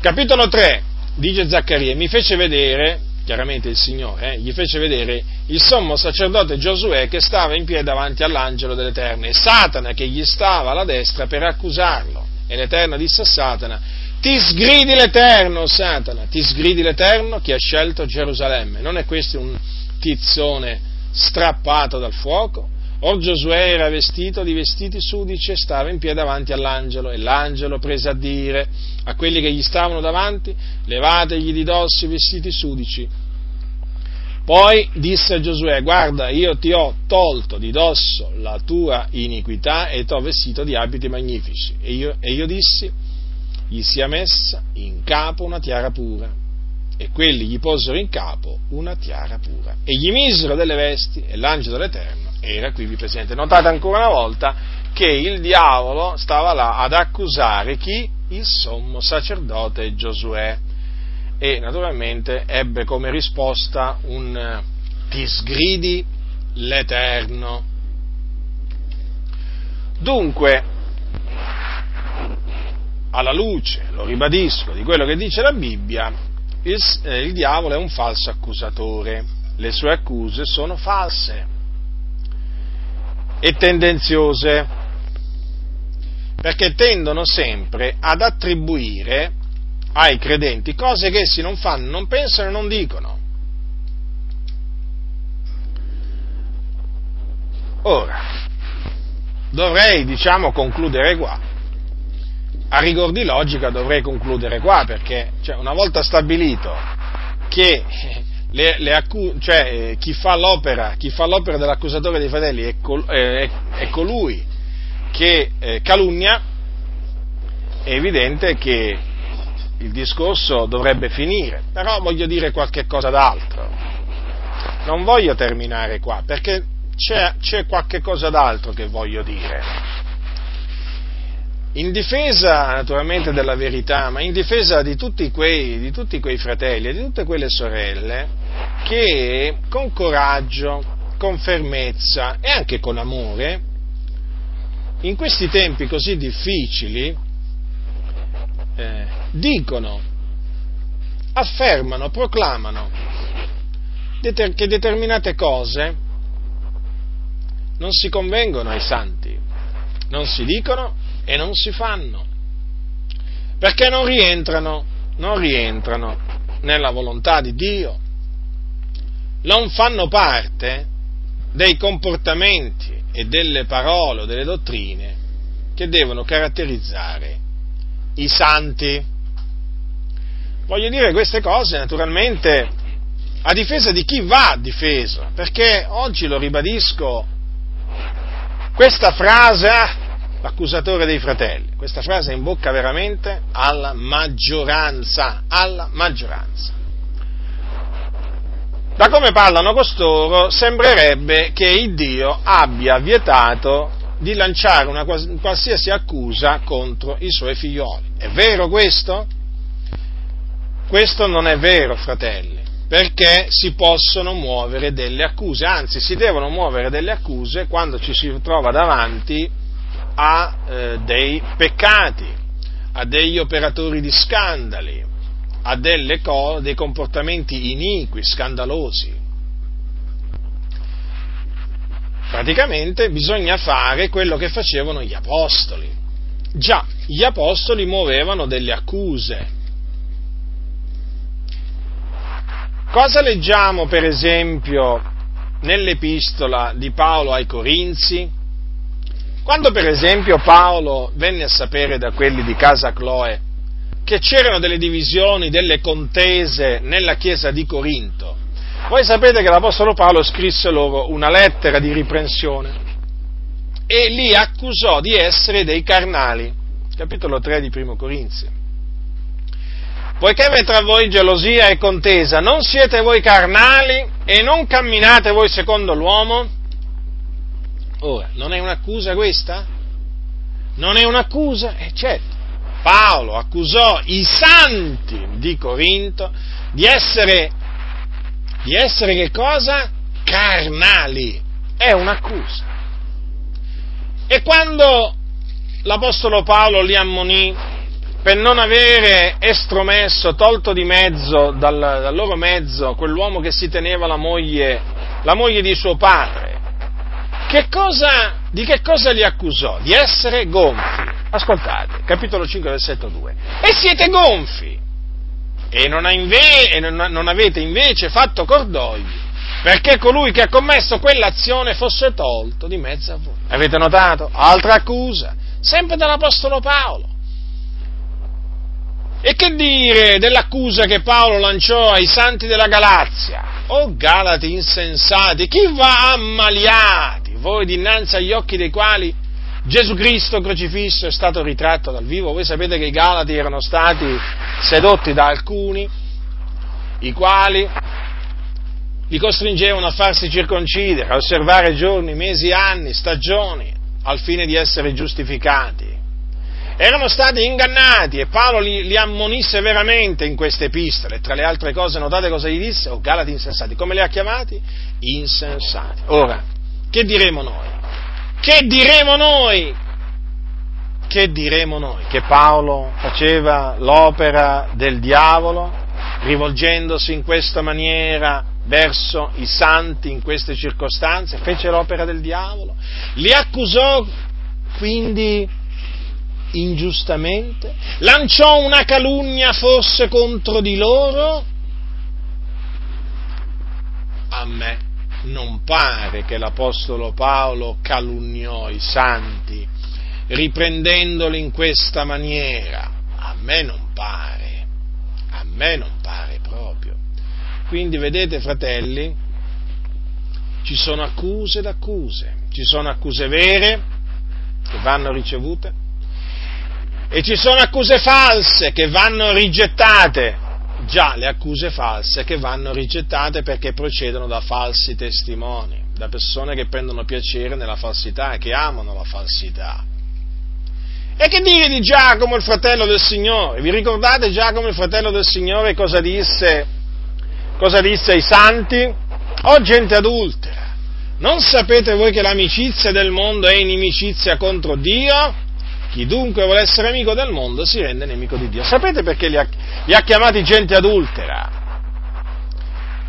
capitolo 3, dice Zaccaria, mi fece vedere, chiaramente il Signore, eh, gli fece vedere il sommo sacerdote Giosuè che stava in piedi davanti all'angelo dell'Eterno e Satana che gli stava alla destra per accusarlo. E l'Eterno disse a Satana, ti sgridi l'Eterno, Satana, ti sgridi l'Eterno che ha scelto Gerusalemme. Non è questo un tizzone strappato dal fuoco? Or Giosuè era vestito di vestiti sudici e stava in piedi davanti all'angelo, e l'angelo prese a dire a quelli che gli stavano davanti, levategli di dosso i vestiti sudici. Poi disse a Giosuè, guarda, io ti ho tolto di dosso la tua iniquità e ti ho vestito di abiti magnifici. E io, e io dissi, gli sia messa in capo una tiara pura. E quelli gli posero in capo una tiara pura. E gli misero delle vesti, e l'angelo dell'Eterno era qui presente. Notate ancora una volta che il diavolo stava là ad accusare chi? Il sommo sacerdote Giosuè. E naturalmente ebbe come risposta un ti sgridi l'Eterno. Dunque, alla luce, lo ribadisco, di quello che dice la Bibbia, il, eh, il diavolo è un falso accusatore, le sue accuse sono false e tendenziose, perché tendono sempre ad attribuire ai credenti cose che essi non fanno, non pensano e non dicono. Ora, dovrei, diciamo, concludere qua. A rigor di logica dovrei concludere qua, perché cioè, una volta stabilito che <laughs> le, le accu- cioè, eh, chi, fa chi, fa l'opera, dell'accusatore dei fratelli è, col- eh, è, è colui che eh, calunnia, è evidente che il discorso dovrebbe finire, però voglio dire qualche cosa d'altro. Non voglio terminare qua, perché c'è, c'è qualche cosa d'altro che voglio dire in difesa naturalmente della verità, ma in difesa di tutti, quei, di tutti quei fratelli e di tutte quelle sorelle che con coraggio, con fermezza e anche con amore, in questi tempi così difficili, eh, dicono, affermano, proclamano deter- che determinate cose non si convengono ai santi, non si dicono e non si fanno, perché non rientrano, non rientrano nella volontà di Dio, non fanno parte dei comportamenti e delle parole o delle dottrine che devono caratterizzare i santi. Voglio dire queste cose naturalmente a difesa di chi va difeso, perché oggi lo ribadisco, questa frase, l'accusatore dei fratelli. Questa frase è in bocca veramente alla maggioranza, alla maggioranza. Da come parlano costoro, sembrerebbe che il Dio abbia vietato di lanciare una qualsiasi accusa contro i suoi figlioli. È vero questo? Questo non è vero, fratelli, perché si possono muovere delle accuse, anzi si devono muovere delle accuse quando ci si trova davanti a eh, dei peccati, a degli operatori di scandali, a co- dei comportamenti iniqui, scandalosi. Praticamente bisogna fare quello che facevano gli apostoli. Già, gli apostoli muovevano delle accuse. Cosa leggiamo per esempio nell'epistola di Paolo ai Corinzi? Quando per esempio Paolo venne a sapere da quelli di casa Cloe che c'erano delle divisioni, delle contese nella chiesa di Corinto, voi sapete che l'Apostolo Paolo scrisse loro una lettera di riprensione e li accusò di essere dei carnali, capitolo 3 di Primo Corinzi. poiché v'è tra voi gelosia e contesa, non siete voi carnali e non camminate voi secondo l'uomo? Ora, non è un'accusa questa? Non è un'accusa? Eh certo. Paolo accusò i santi di Corinto di essere, di essere che cosa? Carnali. È un'accusa. E quando l'Apostolo Paolo li ammonì per non avere estromesso, tolto di mezzo, dal, dal loro mezzo, quell'uomo che si teneva la moglie, la moglie di suo padre, che cosa, di che cosa li accusò? Di essere gonfi. Ascoltate, capitolo 5, versetto 2. E siete gonfi e non, inve- e non, avete invece fatto cordoglio perché colui che ha commesso quell'azione fosse tolto di mezzo a voi. Avete notato? Altra accusa, sempre dall'Apostolo Paolo. E che dire dell'accusa che Paolo lanciò ai santi della Galazia? Oh Galati insensati, chi va ammaliati? Voi dinanzi agli occhi dei quali Gesù Cristo crocifisso è stato ritratto dal vivo. Voi sapete che i Galati erano stati sedotti da alcuni, i quali li costringevano a farsi circoncidere, a osservare giorni, mesi, anni, stagioni, al fine di essere giustificati. Erano stati ingannati e Paolo li, li ammonì severamente in queste epistole. Tra le altre cose, notate cosa gli disse? Oh, Galati insensati. Come li ha chiamati? Insensati. Ora, che diremo noi? Che diremo noi? Che diremo noi? Che Paolo faceva l'opera del diavolo, rivolgendosi in questa maniera verso i santi in queste circostanze, fece l'opera del diavolo, li accusò quindi ingiustamente, lanciò una calunnia forse contro di loro? A me non pare che l'Apostolo Paolo calunniò i santi riprendendoli in questa maniera. A me non pare, a me non pare proprio. Quindi vedete fratelli, ci sono accuse ed accuse, ci sono accuse vere che vanno ricevute e ci sono accuse false che vanno rigettate già le accuse false che vanno rigettate perché procedono da falsi testimoni, da persone che prendono piacere nella falsità e che amano la falsità. E che dire di Giacomo, il fratello del Signore? Vi ricordate Giacomo, il fratello del Signore, cosa disse, cosa disse ai santi? O gente adultera, non sapete voi che l'amicizia del mondo è inimicizia contro Dio? Chi dunque vuole essere amico del mondo si rende nemico di Dio. Sapete perché li ha, li ha chiamati gente adultera?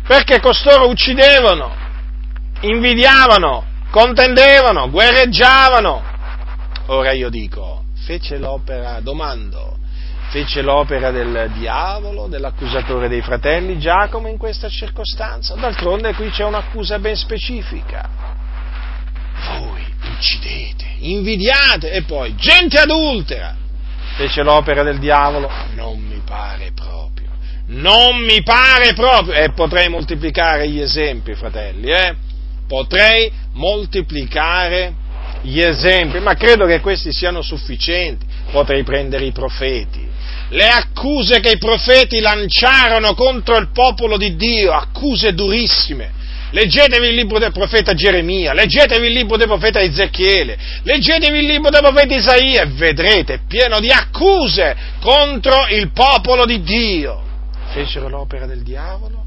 Perché costoro uccidevano, invidiavano, contendevano, guerreggiavano. Ora io dico, fece l'opera, domando, fece l'opera del diavolo, dell'accusatore dei fratelli Giacomo in questa circostanza? D'altronde qui c'è un'accusa ben specifica. Voi uccidete, invidiate e poi gente adultera fece l'opera del diavolo? Non mi pare proprio. Non mi pare proprio. E potrei moltiplicare gli esempi, fratelli, eh? Potrei moltiplicare gli esempi, ma credo che questi siano sufficienti. Potrei prendere i profeti. Le accuse che i profeti lanciarono contro il popolo di Dio, accuse durissime Leggetevi il libro del profeta Geremia, leggetevi il libro del profeta Ezechiele, leggetevi il libro del profeta Isaia e vedrete pieno di accuse contro il popolo di Dio. Fecero l'opera del diavolo?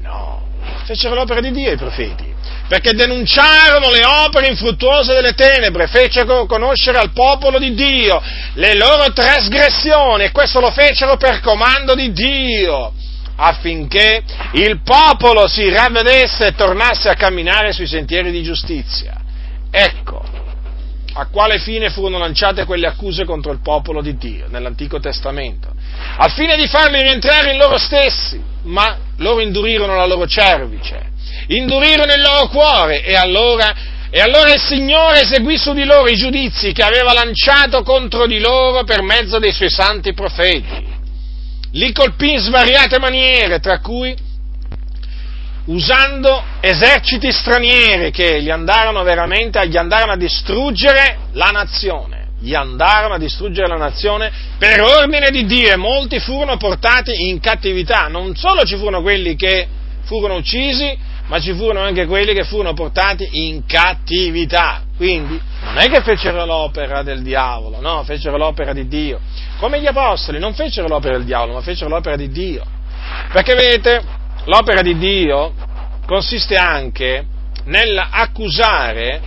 No, fecero l'opera di Dio i profeti, perché denunciarono le opere infruttuose delle tenebre, fecero conoscere al popolo di Dio le loro trasgressioni e questo lo fecero per comando di Dio affinché il popolo si ravvedesse e tornasse a camminare sui sentieri di giustizia. Ecco, a quale fine furono lanciate quelle accuse contro il popolo di Dio nell'Antico Testamento? Al fine di farli rientrare in loro stessi, ma loro indurirono la loro cervice, indurirono il loro cuore e allora, e allora il Signore eseguì su di loro i giudizi che aveva lanciato contro di loro per mezzo dei suoi santi profeti li colpì in svariate maniere, tra cui usando eserciti stranieri che gli andarono veramente gli andarono a distruggere la nazione. gli andarono a distruggere la nazione per ordine di Dio e molti furono portati in cattività. Non solo ci furono quelli che furono uccisi, ma ci furono anche quelli che furono portati in cattività. Quindi non è che fecero l'opera del diavolo, no, fecero l'opera di Dio. Come gli apostoli non fecero l'opera del diavolo, ma fecero l'opera di Dio. Perché vedete, l'opera di Dio consiste anche nell'accusare,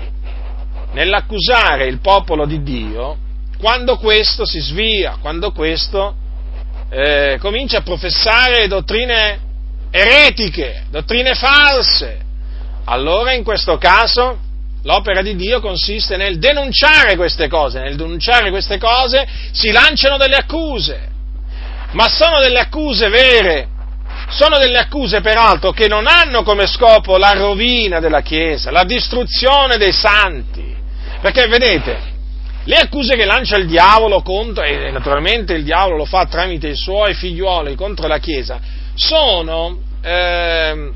nell'accusare il popolo di Dio quando questo si svia, quando questo eh, comincia a professare dottrine eretiche, dottrine false. Allora in questo caso l'opera di Dio consiste nel denunciare queste cose, nel denunciare queste cose si lanciano delle accuse, ma sono delle accuse vere, sono delle accuse peraltro che non hanno come scopo la rovina della Chiesa, la distruzione dei santi, perché vedete, le accuse che lancia il diavolo contro, e naturalmente il diavolo lo fa tramite i suoi figliuoli contro la Chiesa, sono, eh,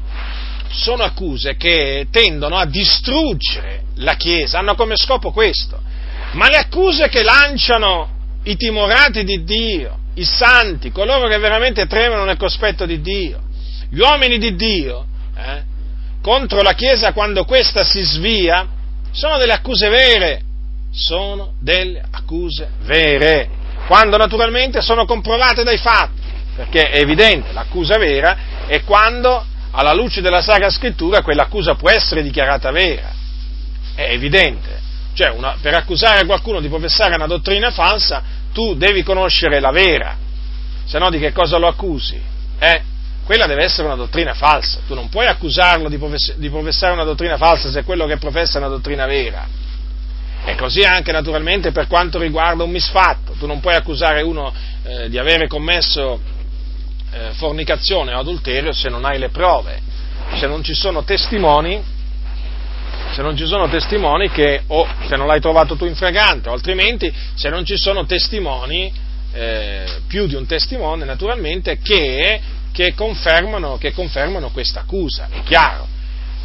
sono accuse che tendono a distruggere la Chiesa, hanno come scopo questo. Ma le accuse che lanciano i timorati di Dio, i santi, coloro che veramente tremano nel cospetto di Dio, gli uomini di Dio, eh, contro la Chiesa quando questa si svia, sono delle accuse vere, sono delle accuse vere, quando naturalmente sono comprovate dai fatti, perché è evidente, l'accusa vera è quando alla luce della Sacra Scrittura quell'accusa può essere dichiarata vera, è evidente. Cioè, una, per accusare qualcuno di professare una dottrina falsa, tu devi conoscere la vera, se no di che cosa lo accusi? Eh? Quella deve essere una dottrina falsa, tu non puoi accusarlo di, profess- di professare una dottrina falsa se quello che professa è una dottrina vera. E così anche naturalmente per quanto riguarda un misfatto, tu non puoi accusare uno eh, di avere commesso eh, fornicazione o adulterio se non hai le prove, se non ci sono testimoni, se non ci sono testimoni che, o se non l'hai trovato tu in fragante, o altrimenti se non ci sono testimoni, eh, più di un testimone naturalmente, che, che, confermano, che confermano questa accusa, è chiaro.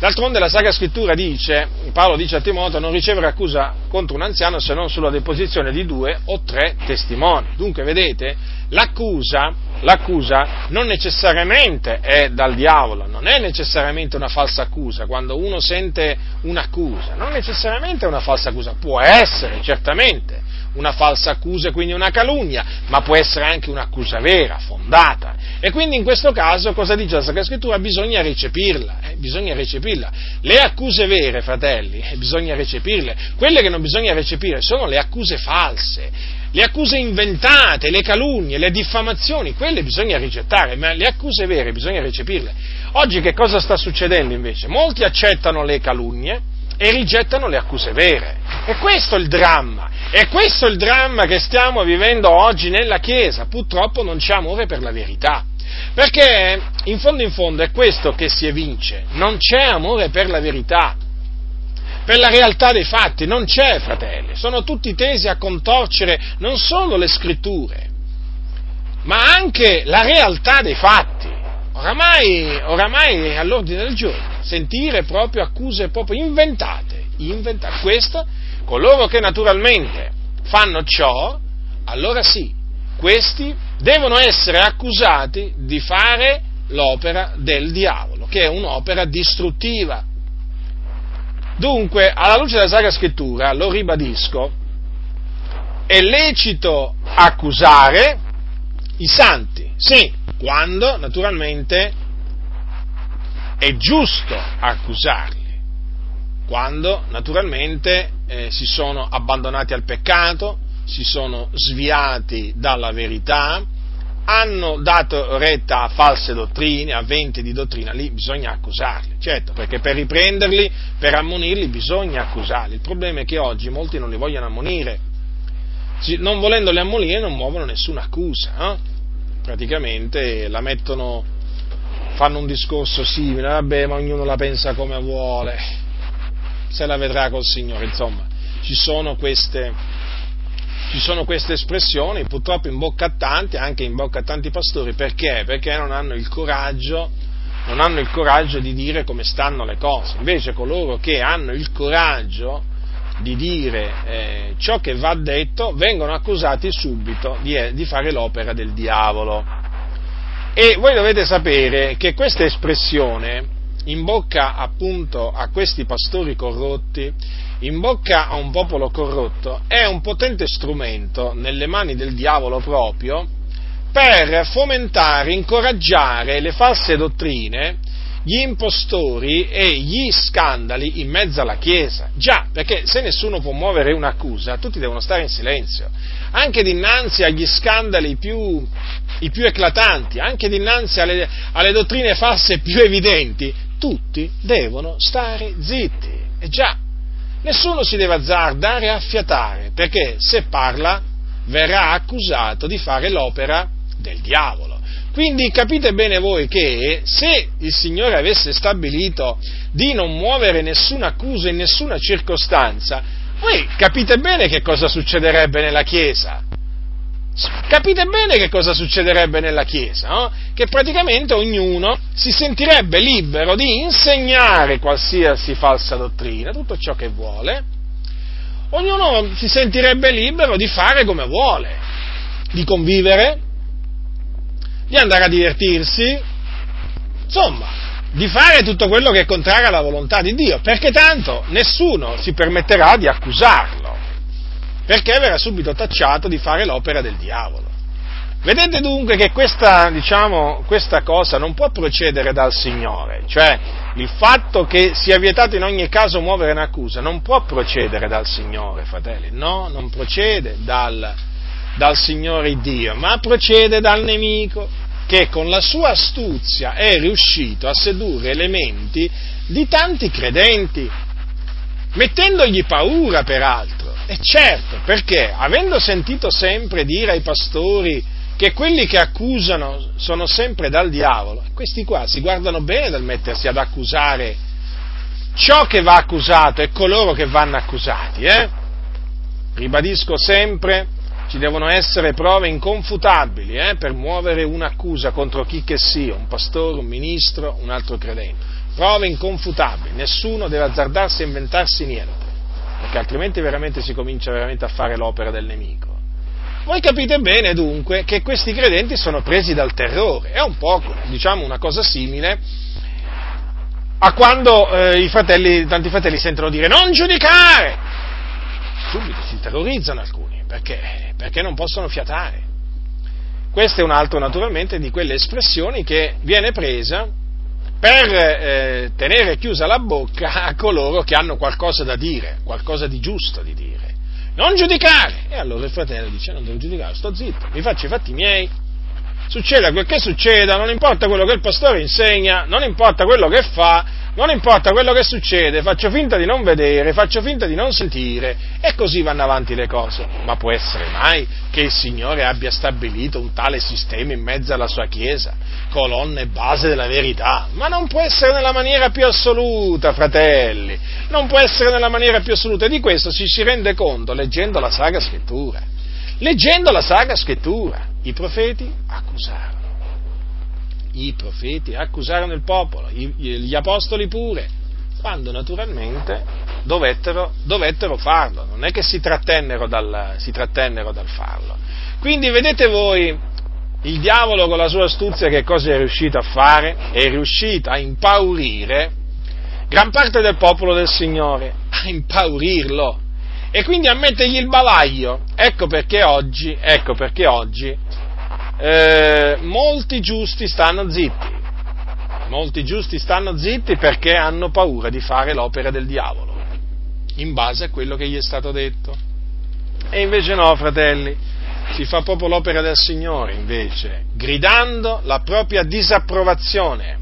D'altronde la Sacra Scrittura dice, Paolo dice a Timoteo, non ricevere accusa contro un anziano se non sulla deposizione di due o tre testimoni. Dunque, vedete, l'accusa, l'accusa non necessariamente è dal diavolo, non è necessariamente una falsa accusa. Quando uno sente un'accusa, non necessariamente è una falsa accusa, può essere, certamente, una falsa accusa e quindi una calunnia, ma può essere anche un'accusa vera, fondata. E quindi in questo caso cosa dice la Sacra Scrittura? Bisogna recepirla, eh, bisogna recepirla. Le accuse vere, fratelli, eh, bisogna recepirle. Quelle che non bisogna recepire sono le accuse false, le accuse inventate, le calunnie, le diffamazioni, quelle bisogna rigettare, ma le accuse vere bisogna recepirle. Oggi che cosa sta succedendo invece? Molti accettano le calunnie e rigettano le accuse vere. E questo è il dramma. E questo è il dramma che stiamo vivendo oggi nella Chiesa. Purtroppo non c'è amore per la verità. Perché in fondo in fondo è questo che si evince. Non c'è amore per la verità. Per la realtà dei fatti non c'è, fratelli. Sono tutti tesi a contorcere non solo le scritture, ma anche la realtà dei fatti. Oramai, oramai è all'ordine del giorno sentire proprio accuse proprio inventate, inventate. Questo, coloro che naturalmente fanno ciò, allora sì, questi devono essere accusati di fare l'opera del diavolo, che è un'opera distruttiva. Dunque, alla luce della Sacra Scrittura, lo ribadisco, è lecito accusare i santi, sì, quando naturalmente è giusto accusarli, quando naturalmente eh, si sono abbandonati al peccato, si sono sviati dalla verità, hanno dato retta a false dottrine, a venti di dottrina, lì bisogna accusarli, certo, perché per riprenderli, per ammonirli bisogna accusarli. Il problema è che oggi molti non li vogliono ammonire, non volendoli ammonire non muovono nessuna accusa, no? praticamente la mettono fanno un discorso simile, vabbè, ma ognuno la pensa come vuole, se la vedrà col Signore, insomma, ci sono queste, ci sono queste espressioni, purtroppo in bocca a tanti, anche in bocca a tanti pastori, perché? Perché non hanno il coraggio, non hanno il coraggio di dire come stanno le cose, invece coloro che hanno il coraggio di dire eh, ciò che va detto, vengono accusati subito di, eh, di fare l'opera del diavolo. E voi dovete sapere che questa espressione in bocca appunto a questi pastori corrotti, in bocca a un popolo corrotto, è un potente strumento nelle mani del diavolo proprio per fomentare, incoraggiare le false dottrine, gli impostori e gli scandali in mezzo alla Chiesa. Già, perché se nessuno può muovere un'accusa, tutti devono stare in silenzio. Anche dinanzi agli scandali più, i più eclatanti, anche dinanzi alle, alle dottrine false più evidenti, tutti devono stare zitti. E già, nessuno si deve azzardare a fiatare, perché se parla verrà accusato di fare l'opera del diavolo. Quindi capite bene voi che se il Signore avesse stabilito di non muovere nessuna accusa in nessuna circostanza, voi capite bene che cosa succederebbe nella Chiesa. Capite bene che cosa succederebbe nella Chiesa, no? Che praticamente ognuno si sentirebbe libero di insegnare qualsiasi falsa dottrina, tutto ciò che vuole, ognuno si sentirebbe libero di fare come vuole, di convivere, di andare a divertirsi, insomma, di fare tutto quello che è contrario alla volontà di Dio, perché tanto nessuno si permetterà di accusarlo, perché verrà subito tacciato di fare l'opera del diavolo. Vedete dunque che questa, diciamo, questa cosa non può procedere dal Signore, cioè il fatto che sia vietato in ogni caso muovere un'accusa non può procedere dal Signore, fratelli, no, non procede dal, dal Signore Dio, ma procede dal nemico che con la sua astuzia è riuscito a sedurre le menti di tanti credenti, mettendogli paura peraltro. E certo, perché avendo sentito sempre dire ai pastori che quelli che accusano sono sempre dal diavolo, questi qua si guardano bene dal mettersi ad accusare ciò che va accusato e coloro che vanno accusati. Eh? Ribadisco sempre ci devono essere prove inconfutabili eh, per muovere un'accusa contro chi che sia, un pastore, un ministro, un altro credente. Prove inconfutabili, nessuno deve azzardarsi a inventarsi niente, perché altrimenti veramente si comincia veramente a fare l'opera del nemico. Voi capite bene dunque che questi credenti sono presi dal terrore, è un po' diciamo una cosa simile a quando eh, fratelli, tanti fratelli sentono dire non giudicare, subito si terrorizzano alcuni perché? Perché non possono fiatare. Questo è un altro naturalmente di quelle espressioni che viene presa per eh, tenere chiusa la bocca a coloro che hanno qualcosa da dire, qualcosa di giusto di dire. Non giudicare! E allora il fratello dice: Non devo giudicare, sto zitto, mi faccio i fatti miei. Succeda quel che succeda, non importa quello che il pastore insegna, non importa quello che fa, non importa quello che succede, faccio finta di non vedere, faccio finta di non sentire e così vanno avanti le cose. Ma può essere mai che il Signore abbia stabilito un tale sistema in mezzo alla sua Chiesa, colonna e base della verità? Ma non può essere nella maniera più assoluta, fratelli, non può essere nella maniera più assoluta e di questo ci si rende conto leggendo la Sacra Scrittura. Leggendo la Sacra Scrittura, i profeti accusarono i profeti accusarono il popolo, gli apostoli pure, quando naturalmente dovettero, dovettero farlo, non è che si trattennero, dal, si trattennero dal farlo. Quindi vedete voi, il diavolo con la sua astuzia che cosa è riuscito a fare? È riuscito a impaurire gran parte del popolo del Signore, a impaurirlo e quindi a mettergli il bavaglio. Ecco perché oggi, ecco perché oggi eh, molti giusti stanno zitti. Molti giusti stanno zitti perché hanno paura di fare l'opera del diavolo, in base a quello che gli è stato detto. E invece no, fratelli, si fa proprio l'opera del Signore, invece, gridando la propria disapprovazione,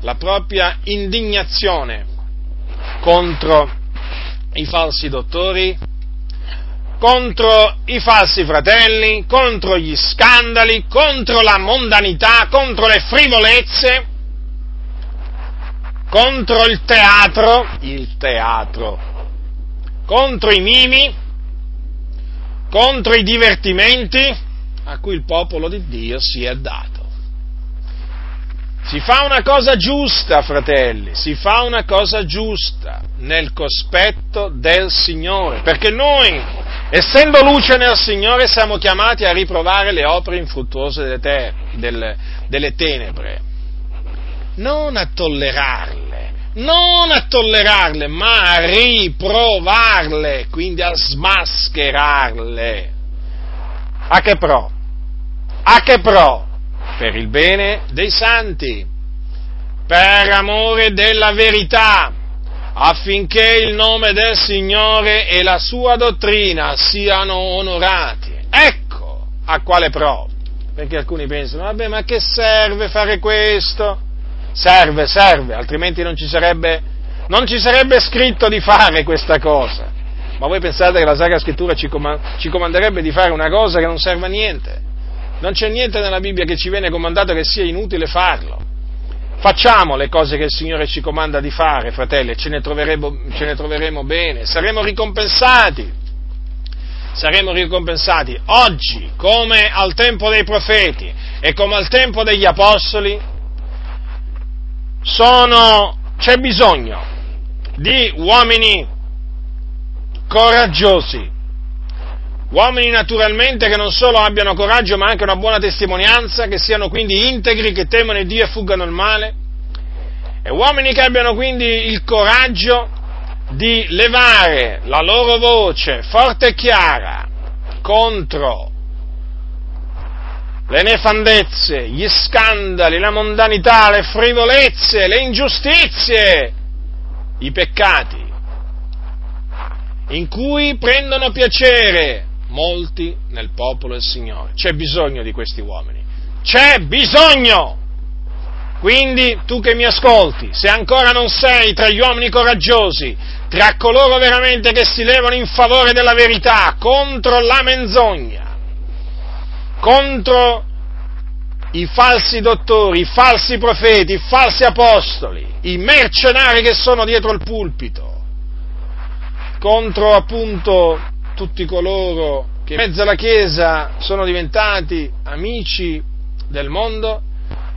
la propria indignazione contro i falsi dottori, contro i falsi fratelli, contro gli scandali, contro la mondanità, contro le frivolezze, contro il teatro, il teatro, contro i mimi, contro i divertimenti a cui il popolo di Dio si è dato. Si fa una cosa giusta, fratelli, si fa una cosa giusta nel cospetto del Signore, perché noi, essendo luce nel Signore, siamo chiamati a riprovare le opere infruttuose delle, ter- delle, delle tenebre, non a tollerarle, non a tollerarle, ma a riprovarle, quindi a smascherarle. A che pro? A che pro? Per il bene dei santi, per amore della verità, affinché il nome del Signore e la sua dottrina siano onorati. Ecco a quale pro. Perché alcuni pensano, vabbè, ma che serve fare questo? Serve, serve, altrimenti non ci sarebbe, non ci sarebbe scritto di fare questa cosa. Ma voi pensate che la Sacra Scrittura ci comanderebbe di fare una cosa che non serve a niente? Non c'è niente nella Bibbia che ci viene comandato che sia inutile farlo. Facciamo le cose che il Signore ci comanda di fare, fratelli, ce ne ce ne troveremo bene, saremo ricompensati. Saremo ricompensati oggi, come al tempo dei profeti e come al tempo degli apostoli, sono, c'è bisogno di uomini coraggiosi, uomini naturalmente che non solo abbiano coraggio ma anche una buona testimonianza, che siano quindi integri, che temono il Dio e fuggano il male, e uomini che abbiano quindi il coraggio di levare la loro voce forte e chiara contro le nefandezze, gli scandali, la mondanità, le frivolezze, le ingiustizie, i peccati, in cui prendono piacere molti nel popolo del Signore. C'è bisogno di questi uomini. C'è bisogno! Quindi tu che mi ascolti, se ancora non sei tra gli uomini coraggiosi, tra coloro veramente che si levano in favore della verità, contro la menzogna, contro i falsi dottori, i falsi profeti, i falsi apostoli, i mercenari che sono dietro il pulpito, contro appunto tutti coloro che in mezzo alla Chiesa sono diventati amici del mondo,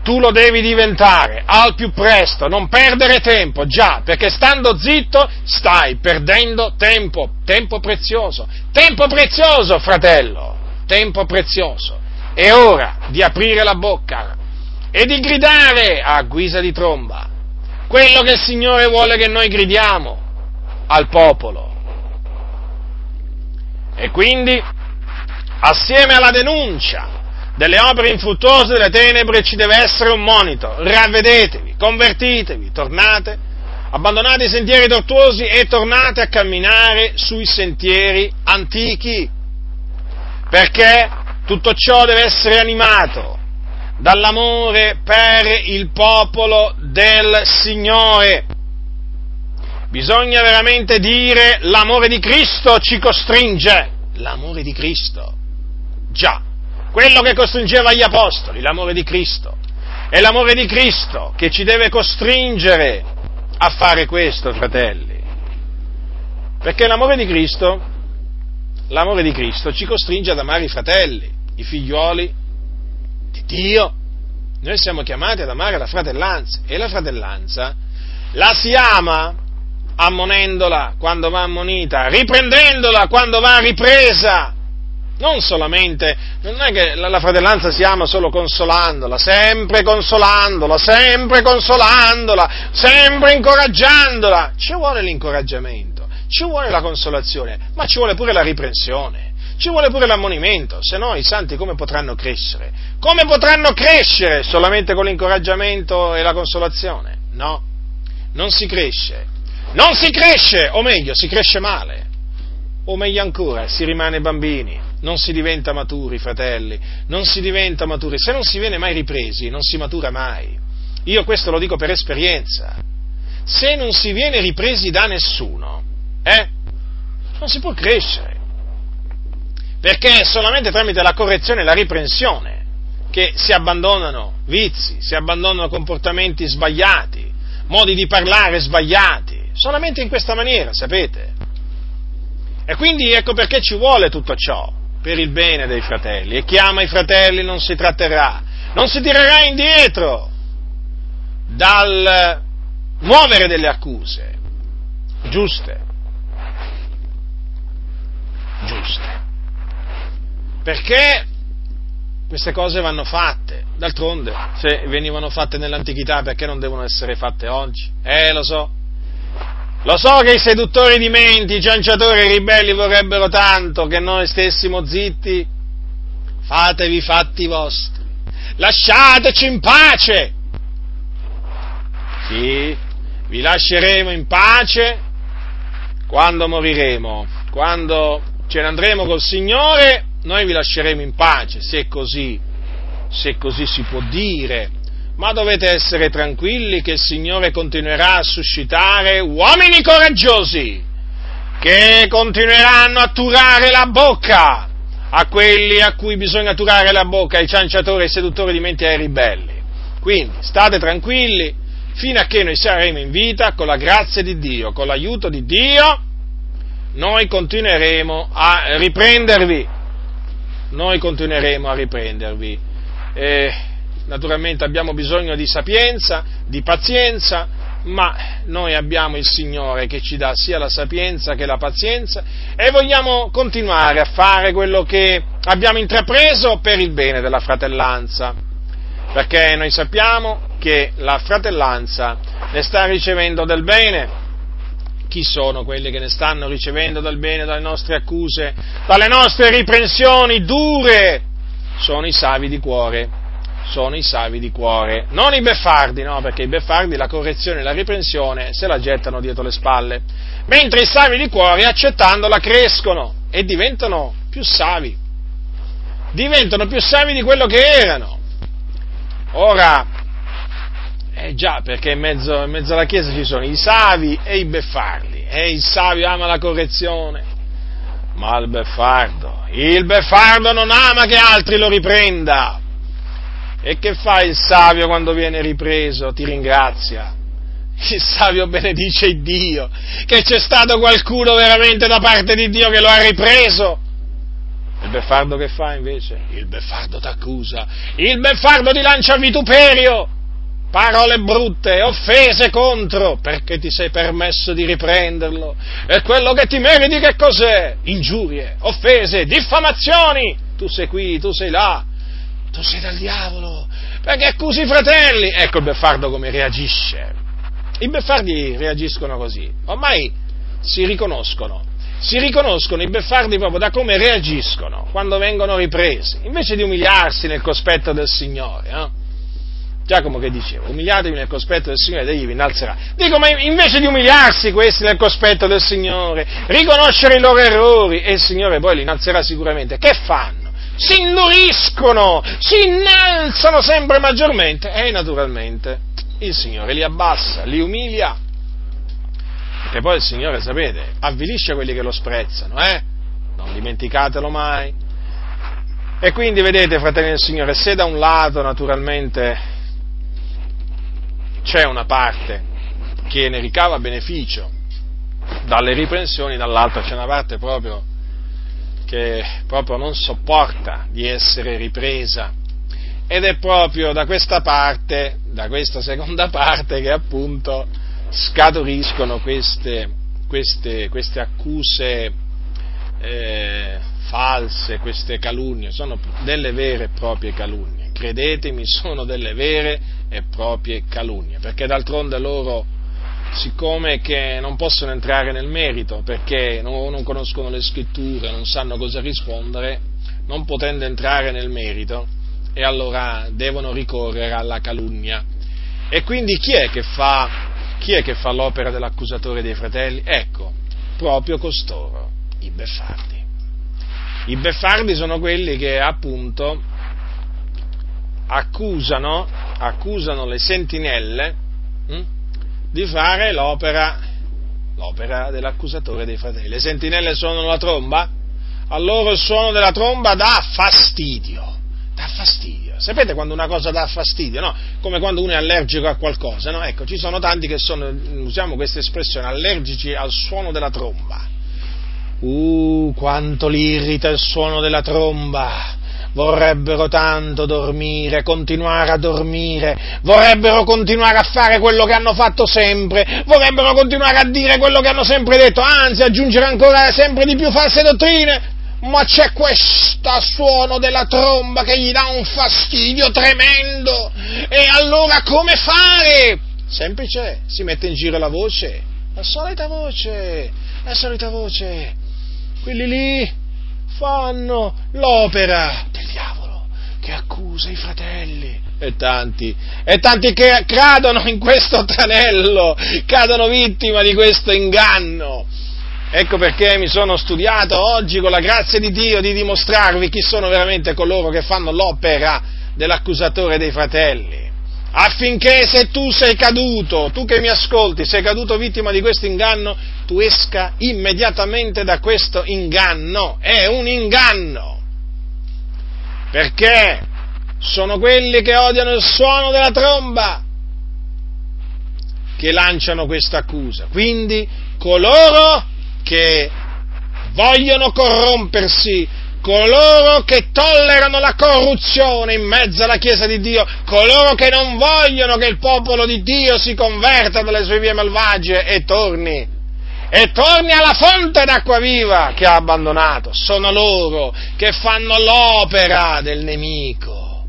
tu lo devi diventare al più presto, non perdere tempo, già, perché stando zitto stai perdendo tempo, tempo prezioso, tempo prezioso, fratello, tempo prezioso. È ora di aprire la bocca e di gridare a guisa di tromba quello che il Signore vuole che noi gridiamo al popolo. E quindi, assieme alla denuncia delle opere infruttuose delle tenebre ci deve essere un monito. Ravvedetevi, convertitevi, tornate, abbandonate i sentieri tortuosi e tornate a camminare sui sentieri antichi. Perché tutto ciò deve essere animato dall'amore per il popolo del Signore. Bisogna veramente dire l'amore di Cristo ci costringe. L'amore di Cristo. Già, quello che costringeva gli apostoli, l'amore di Cristo. È l'amore di Cristo che ci deve costringere a fare questo, fratelli. Perché l'amore di Cristo, l'amore di Cristo ci costringe ad amare i fratelli, i figlioli di Dio. Noi siamo chiamati ad amare la fratellanza e la fratellanza la si ama ammonendola quando va ammonita, riprendendola quando va ripresa. Non solamente, non è che la, la fratellanza si ama solo consolandola, sempre consolandola, sempre consolandola, sempre incoraggiandola. Ci vuole l'incoraggiamento, ci vuole la consolazione, ma ci vuole pure la riprensione. Ci vuole pure l'ammonimento, se no i santi come potranno crescere? Come potranno crescere solamente con l'incoraggiamento e la consolazione? No, non si cresce. Non si cresce, o meglio, si cresce male. O meglio ancora, si rimane bambini, non si diventa maturi, fratelli, non si diventa maturi. Se non si viene mai ripresi, non si matura mai. Io questo lo dico per esperienza. Se non si viene ripresi da nessuno, eh, non si può crescere perché è solamente tramite la correzione e la riprensione che si abbandonano vizi, si abbandonano comportamenti sbagliati, modi di parlare sbagliati, solamente in questa maniera, sapete? E quindi ecco perché ci vuole tutto ciò, per il bene dei fratelli, e chi ama i fratelli non si tratterrà, non si tirerà indietro, dal muovere delle accuse. Giuste, giuste, perché queste cose vanno fatte, d'altronde se venivano fatte nell'antichità perché non devono essere fatte oggi? Eh, lo so, lo so che i seduttori di menti, i cianciatori e i ribelli vorrebbero tanto che noi stessimo zitti, fatevi i fatti vostri, lasciateci in pace, sì, vi lasceremo in pace quando moriremo, quando ce ne andremo col Signore, noi vi lasceremo in pace, se così, se così si può dire. Ma dovete essere tranquilli che il Signore continuerà a suscitare uomini coraggiosi che continueranno a turare la bocca a quelli a cui bisogna turare la bocca, ai cianciatori, ai seduttori di menti e ai ribelli. Quindi state tranquilli, fino a che noi saremo in vita, con la grazia di Dio, con l'aiuto di Dio, noi continueremo a riprendervi. Noi continueremo a riprendervi. Eh, naturalmente abbiamo bisogno di sapienza, di pazienza, ma noi abbiamo il Signore che ci dà sia la sapienza che la pazienza e vogliamo continuare a fare quello che abbiamo intrapreso per il bene della fratellanza, perché noi sappiamo che la fratellanza ne sta ricevendo del bene. Chi sono quelli che ne stanno ricevendo del bene dalle nostre accuse, dalle nostre riprensioni dure? Sono i savi di cuore. Sono i savi di cuore, non i beffardi, no, perché i beffardi la correzione e la riprensione se la gettano dietro le spalle, mentre i savi di cuore accettandola crescono e diventano più savi, diventano più savi di quello che erano. Ora, eh già, perché in mezzo, in mezzo, alla Chiesa ci sono i savi e i beffardi. E il savio ama la correzione, ma il beffardo, il beffardo non ama che altri lo riprenda. E che fa il savio quando viene ripreso? Ti ringrazia. Il savio benedice Dio, che c'è stato qualcuno veramente da parte di Dio che lo ha ripreso. Il beffardo che fa invece? Il beffardo t'accusa, il beffardo ti lancia vituperio parole brutte, offese contro, perché ti sei permesso di riprenderlo. E quello che ti meriti che cos'è? Ingiurie, offese, diffamazioni. Tu sei qui, tu sei là, tu sei dal diavolo, perché accusi i fratelli. Ecco il beffardo come reagisce. I beffardi reagiscono così, ormai si riconoscono. Si riconoscono i beffardi proprio da come reagiscono quando vengono ripresi, invece di umiliarsi nel cospetto del Signore. Eh? Giacomo che diceva, umiliatevi nel cospetto del Signore ed egli vi innalzerà. Dico, ma invece di umiliarsi questi nel cospetto del Signore, riconoscere i loro errori e il Signore poi li innalzerà sicuramente, che fanno? Si induriscono, si innalzano sempre maggiormente e naturalmente il Signore li abbassa, li umilia. Perché poi il Signore, sapete, avvilisce quelli che lo sprezzano, eh? Non dimenticatelo mai. E quindi vedete, fratelli del Signore, se da un lato naturalmente c'è una parte che ne ricava beneficio dalle riprensioni, dall'altra c'è una parte proprio che proprio non sopporta di essere ripresa. Ed è proprio da questa parte, da questa seconda <laughs> parte, che appunto scaturiscono queste, queste, queste accuse eh, false, queste calunnie, sono delle vere e proprie calunnie. Credetemi, sono delle vere e proprie calunnie, perché d'altronde loro, siccome che non possono entrare nel merito, perché non, non conoscono le scritture, non sanno cosa rispondere, non potendo entrare nel merito, e allora devono ricorrere alla calunnia. E quindi chi è che fa, chi è che fa l'opera dell'accusatore dei fratelli? Ecco, proprio costoro, i beffardi. I beffardi sono quelli che appunto accusano, accusano le sentinelle hm, di fare l'opera, l'opera dell'accusatore dei fratelli. Le sentinelle suonano la tromba? A loro il suono della tromba dà fastidio, dà fastidio. Sapete quando una cosa dà fastidio, no? Come quando uno è allergico a qualcosa, no? Ecco, ci sono tanti che sono, usiamo questa espressione, allergici al suono della tromba. Uh, quanto li irrita il suono della tromba! Vorrebbero tanto dormire, continuare a dormire, vorrebbero continuare a fare quello che hanno fatto sempre, vorrebbero continuare a dire quello che hanno sempre detto, anzi aggiungere ancora sempre di più false dottrine, ma c'è questo suono della tromba che gli dà un fastidio tremendo. E allora come fare? Semplice, si mette in giro la voce, la solita voce, la solita voce. Quelli lì fanno l'opera che accusa i fratelli. E tanti, e tanti che cadono in questo tranello, cadono vittima di questo inganno. Ecco perché mi sono studiato oggi con la grazia di Dio di dimostrarvi chi sono veramente coloro che fanno l'opera dell'accusatore dei fratelli. Affinché se tu sei caduto, tu che mi ascolti, sei caduto vittima di questo inganno, tu esca immediatamente da questo inganno. È un inganno. Perché sono quelli che odiano il suono della tromba che lanciano questa accusa. Quindi coloro che vogliono corrompersi, coloro che tollerano la corruzione in mezzo alla Chiesa di Dio, coloro che non vogliono che il popolo di Dio si converta dalle sue vie malvagie e torni, e torni alla fonte d'acqua viva che ha abbandonato. Sono loro che fanno l'opera del nemico,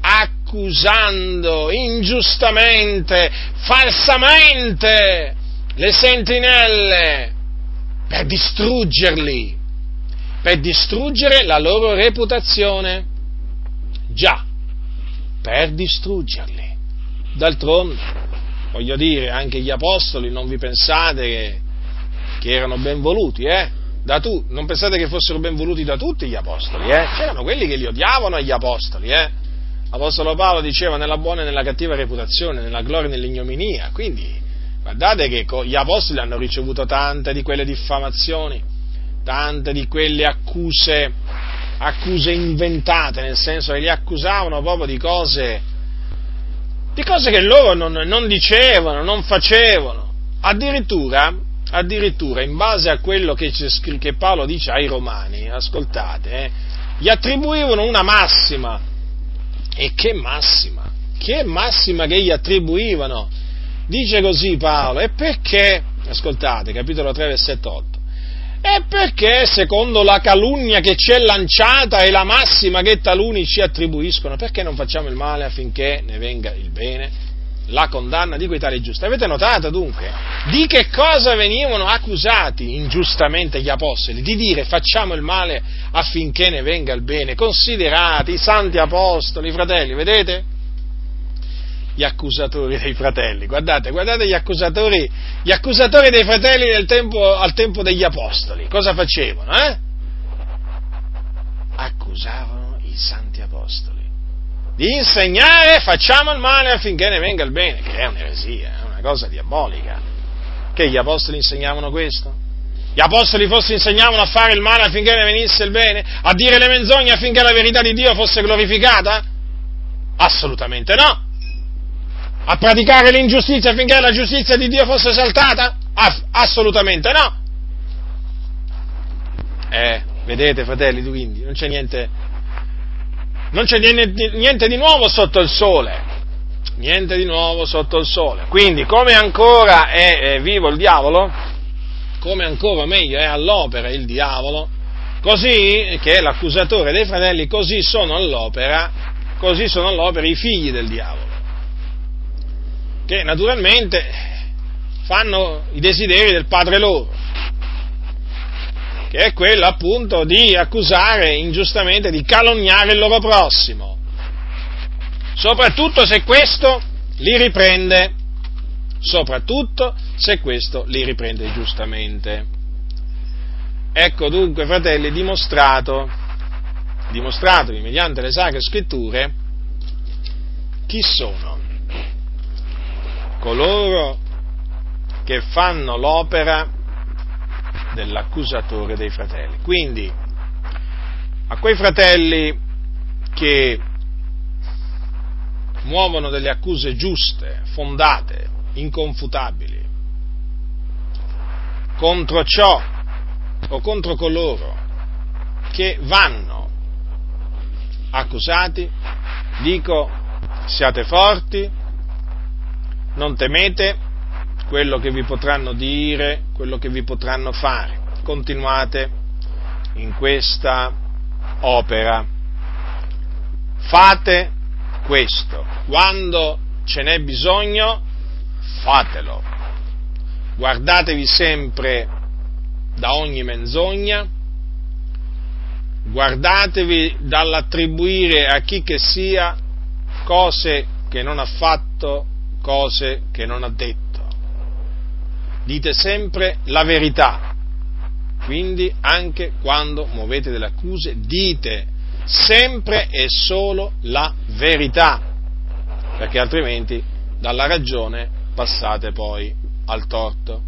accusando ingiustamente, falsamente le sentinelle per distruggerli, per distruggere la loro reputazione. Già, per distruggerli. D'altronde, voglio dire, anche gli apostoli, non vi pensate che, che erano ben voluti, eh? Tu, non pensate che fossero ben voluti da tutti gli apostoli, eh? C'erano quelli che li odiavano agli apostoli, eh? L'apostolo Paolo diceva nella buona e nella cattiva reputazione, nella gloria e nell'ignominia, quindi Guardate che gli apostoli hanno ricevuto tante di quelle diffamazioni, tante di quelle accuse, accuse inventate, nel senso che li accusavano proprio di cose, di cose che loro non, non dicevano, non facevano. Addirittura, addirittura, in base a quello che, che Paolo dice ai Romani, ascoltate, eh, gli attribuivano una massima. E che massima? Che massima che gli attribuivano? Dice così Paolo, e perché, ascoltate, capitolo 3, versetto 8, e perché secondo la calunnia che ci è lanciata e la massima che taluni ci attribuiscono, perché non facciamo il male affinché ne venga il bene? La condanna di quei tali giusti. Avete notato dunque di che cosa venivano accusati ingiustamente gli apostoli? Di dire facciamo il male affinché ne venga il bene. Considerate i santi apostoli, fratelli, vedete? gli accusatori dei fratelli. Guardate, guardate gli accusatori, gli accusatori dei fratelli tempo, al tempo degli apostoli. Cosa facevano? Eh? Accusavano i santi apostoli di insegnare facciamo il male affinché ne venga il bene, che è un'eresia, è una cosa diabolica. Che gli apostoli insegnavano questo? Gli apostoli forse insegnavano a fare il male affinché ne venisse il bene? A dire le menzogne affinché la verità di Dio fosse glorificata? Assolutamente no a praticare l'ingiustizia affinché la giustizia di Dio fosse esaltata? assolutamente no. Eh, vedete fratelli, quindi non c'è niente, non c'è niente, di nuovo sotto il sole. Niente di nuovo sotto il sole. Quindi, come ancora è, è vivo il diavolo, come ancora meglio è all'opera il diavolo, così che è l'accusatore dei fratelli, così sono all'opera, così sono all'opera i figli del diavolo che naturalmente fanno i desideri del padre loro, che è quello appunto di accusare ingiustamente, di calunniare il loro prossimo, soprattutto se questo li riprende, soprattutto se questo li riprende giustamente. Ecco dunque, fratelli, dimostrato, dimostratovi mediante le sacre scritture chi sono? Coloro che fanno l'opera dell'accusatore dei fratelli. Quindi, a quei fratelli che muovono delle accuse giuste, fondate, inconfutabili, contro ciò o contro coloro che vanno accusati, dico siate forti, non temete quello che vi potranno dire, quello che vi potranno fare, continuate in questa opera. Fate questo, quando ce n'è bisogno, fatelo. Guardatevi sempre da ogni menzogna, guardatevi dall'attribuire a chi che sia cose che non ha fatto, cose che non ha detto. Dite sempre la verità, quindi anche quando muovete delle accuse dite sempre e solo la verità, perché altrimenti dalla ragione passate poi al torto.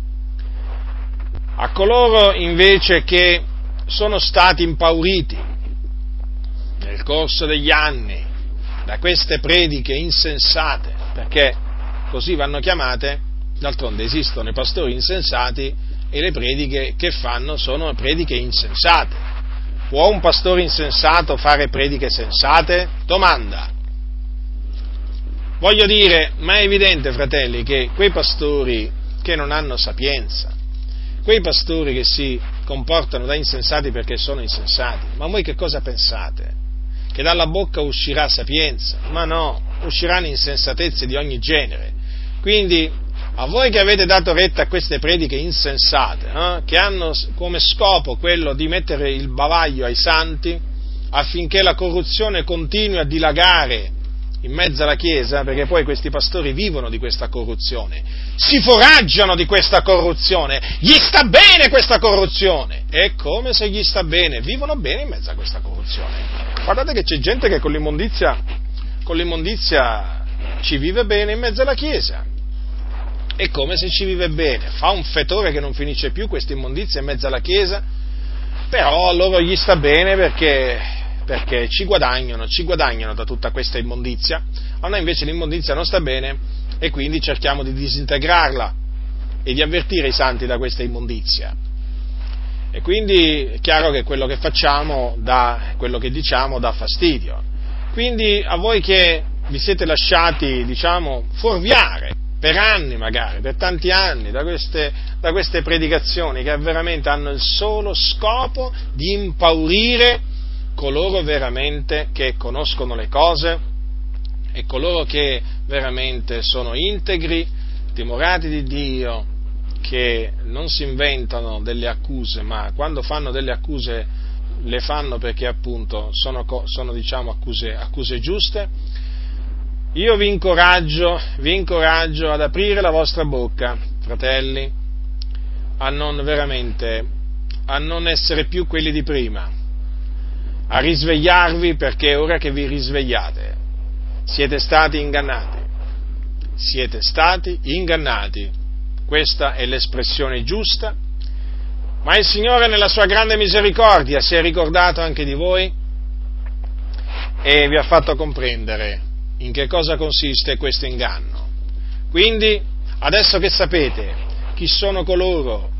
A coloro invece che sono stati impauriti nel corso degli anni da queste prediche insensate, perché così vanno chiamate, d'altronde esistono i pastori insensati e le prediche che fanno sono prediche insensate. Può un pastore insensato fare prediche sensate? Domanda. Voglio dire, ma è evidente, fratelli, che quei pastori che non hanno sapienza, quei pastori che si comportano da insensati perché sono insensati, ma voi che cosa pensate? Che dalla bocca uscirà sapienza? Ma no, usciranno insensatezze di ogni genere. Quindi a voi che avete dato retta a queste prediche insensate, eh, che hanno come scopo quello di mettere il bavaglio ai santi affinché la corruzione continui a dilagare in mezzo alla Chiesa, perché poi questi pastori vivono di questa corruzione, si foraggiano di questa corruzione, gli sta bene questa corruzione, è come se gli sta bene, vivono bene in mezzo a questa corruzione. Guardate che c'è gente che con l'immondizia, con l'immondizia ci vive bene in mezzo alla Chiesa, è come se ci vive bene, fa un fetore che non finisce più questa immondizia in mezzo alla Chiesa, però a loro gli sta bene perché, perché ci guadagnano, ci guadagnano da tutta questa immondizia, a noi invece l'immondizia non sta bene e quindi cerchiamo di disintegrarla e di avvertire i santi da questa immondizia. E quindi è chiaro che quello che facciamo, dà, quello che diciamo dà fastidio. Quindi a voi che vi siete lasciati, diciamo, fuorviare per anni magari, per tanti anni, da queste, da queste predicazioni che veramente hanno il solo scopo di impaurire coloro veramente che conoscono le cose e coloro che veramente sono integri, timorati di Dio, che non si inventano delle accuse, ma quando fanno delle accuse le fanno perché appunto sono, sono diciamo, accuse, accuse giuste io vi incoraggio, vi incoraggio ad aprire la vostra bocca, fratelli, a non veramente, a non essere più quelli di prima, a risvegliarvi perché ora che vi risvegliate. Siete stati ingannati, siete stati ingannati. Questa è l'espressione giusta, ma il Signore nella sua grande misericordia si è ricordato anche di voi e vi ha fatto comprendere in che cosa consiste questo inganno. Quindi, adesso che sapete chi sono coloro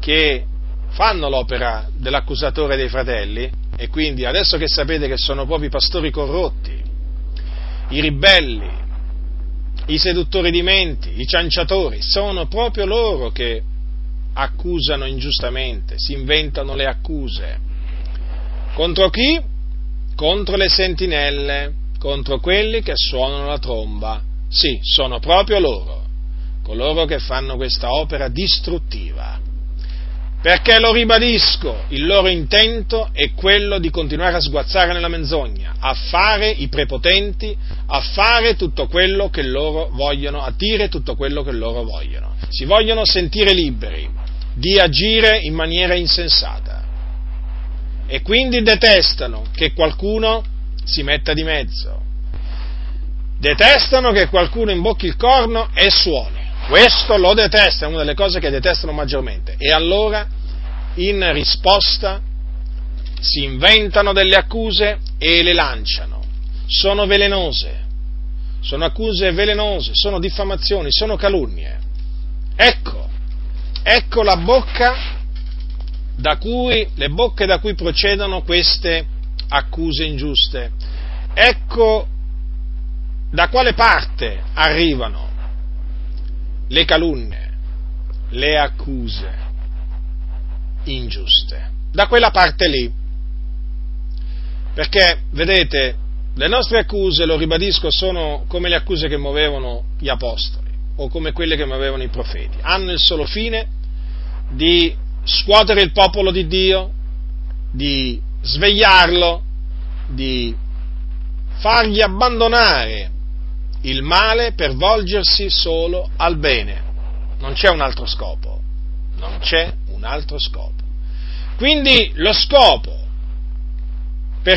che fanno l'opera dell'accusatore dei fratelli, e quindi adesso che sapete che sono proprio i pastori corrotti, i ribelli, i seduttori di menti, i cianciatori, sono proprio loro che accusano ingiustamente, si inventano le accuse. Contro chi? Contro le sentinelle contro quelli che suonano la tromba. Sì, sono proprio loro, coloro che fanno questa opera distruttiva. Perché lo ribadisco, il loro intento è quello di continuare a sguazzare nella menzogna, a fare i prepotenti, a fare tutto quello che loro vogliono, a dire tutto quello che loro vogliono. Si vogliono sentire liberi di agire in maniera insensata. E quindi detestano che qualcuno si metta di mezzo. Detestano che qualcuno imbocchi il corno e suoni. Questo lo detesta, è una delle cose che detestano maggiormente. E allora, in risposta, si inventano delle accuse e le lanciano. Sono velenose, sono accuse velenose, sono diffamazioni, sono calunnie. Ecco, ecco la bocca da cui, le bocche da cui procedono queste accuse ingiuste. Ecco da quale parte arrivano le calunnie, le accuse ingiuste. Da quella parte lì. Perché, vedete, le nostre accuse, lo ribadisco, sono come le accuse che muovevano gli apostoli o come quelle che muovevano i profeti. Hanno il solo fine di scuotere il popolo di Dio, di svegliarlo, di fargli abbandonare il male per volgersi solo al bene. Non c'è un altro scopo. Non c'è un altro scopo. Quindi lo scopo,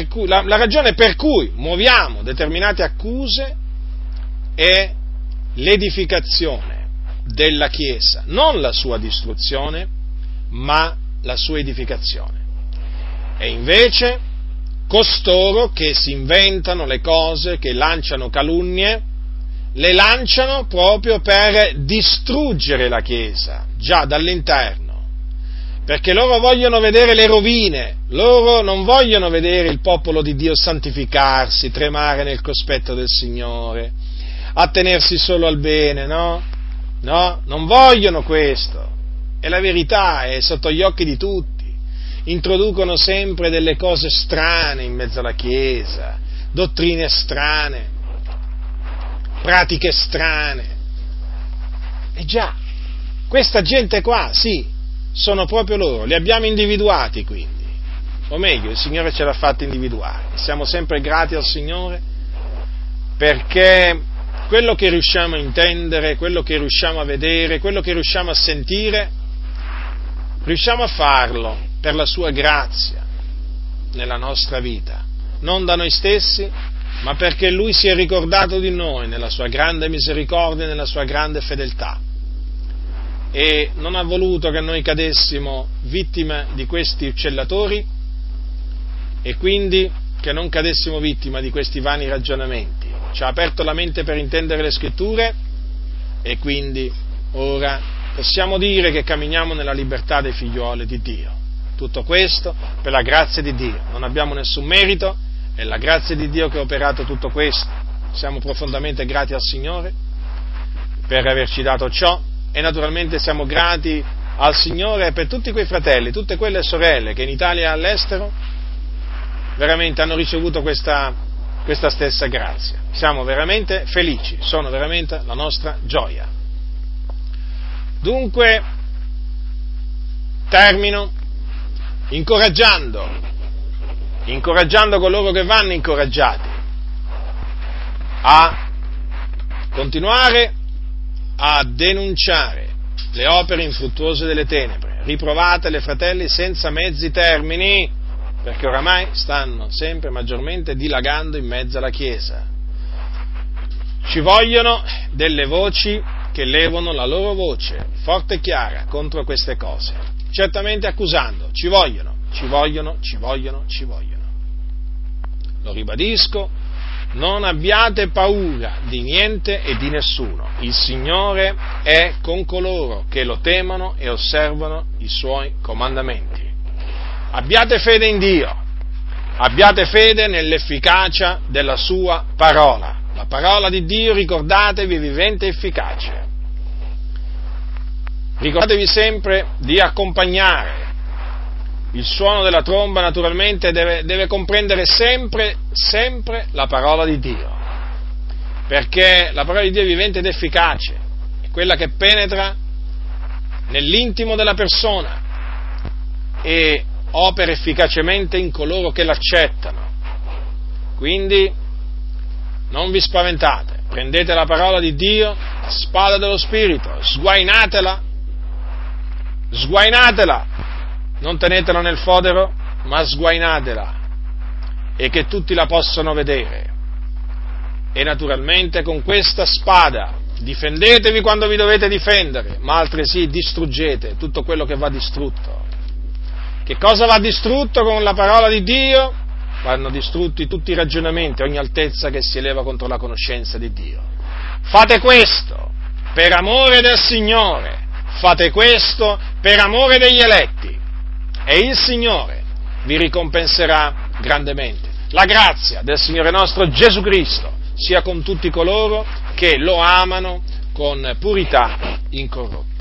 cui, la, la ragione per cui muoviamo determinate accuse è l'edificazione della Chiesa, non la sua distruzione, ma la sua edificazione. E invece costoro che si inventano le cose, che lanciano calunnie, le lanciano proprio per distruggere la Chiesa, già dall'interno. Perché loro vogliono vedere le rovine, loro non vogliono vedere il popolo di Dio santificarsi, tremare nel cospetto del Signore, attenersi solo al bene, no? No, non vogliono questo. E la verità è sotto gli occhi di tutti. Introducono sempre delle cose strane in mezzo alla Chiesa, dottrine strane, pratiche strane. E già, questa gente qua, sì, sono proprio loro, li abbiamo individuati quindi. O meglio, il Signore ce l'ha fatto individuare. Siamo sempre grati al Signore perché quello che riusciamo a intendere, quello che riusciamo a vedere, quello che riusciamo a sentire, riusciamo a farlo per la sua grazia nella nostra vita, non da noi stessi, ma perché Lui si è ricordato di noi nella sua grande misericordia e nella sua grande fedeltà. E non ha voluto che noi cadessimo vittime di questi uccellatori e quindi che non cadessimo vittima di questi vani ragionamenti. Ci ha aperto la mente per intendere le scritture e quindi ora possiamo dire che camminiamo nella libertà dei figlioli di Dio. Tutto questo per la grazia di Dio. Non abbiamo nessun merito, è la grazia di Dio che ha operato tutto questo. Siamo profondamente grati al Signore per averci dato ciò e naturalmente siamo grati al Signore per tutti quei fratelli, tutte quelle sorelle che in Italia e all'estero veramente hanno ricevuto questa, questa stessa grazia. Siamo veramente felici, sono veramente la nostra gioia. Dunque, termino incoraggiando incoraggiando coloro che vanno incoraggiati a continuare a denunciare le opere infruttuose delle tenebre, riprovatele fratelli senza mezzi termini, perché oramai stanno sempre maggiormente dilagando in mezzo alla Chiesa. Ci vogliono delle voci che levano la loro voce forte e chiara contro queste cose, certamente accusando, ci vogliono, ci vogliono, ci vogliono, ci vogliono lo ribadisco, non abbiate paura di niente e di nessuno. Il Signore è con coloro che lo temono e osservano i suoi comandamenti. Abbiate fede in Dio, abbiate fede nell'efficacia della sua parola. La parola di Dio, ricordatevi, è vivente e efficace. Ricordatevi sempre di accompagnare. Il suono della tromba naturalmente deve, deve comprendere sempre, sempre la parola di Dio, perché la parola di Dio è vivente ed efficace, è quella che penetra nell'intimo della persona e opera efficacemente in coloro che l'accettano. Quindi non vi spaventate, prendete la parola di Dio, la spada dello Spirito, sguainatela, sguainatela non tenetela nel fodero, ma sguainatela e che tutti la possano vedere. E naturalmente con questa spada difendetevi quando vi dovete difendere, ma altresì distruggete tutto quello che va distrutto. Che cosa va distrutto con la parola di Dio? Vanno distrutti tutti i ragionamenti, ogni altezza che si eleva contro la conoscenza di Dio. Fate questo per amore del Signore, fate questo per amore degli eletti e il Signore vi ricompenserà grandemente. La grazia del Signore nostro Gesù Cristo sia con tutti coloro che lo amano con purità incorrotta.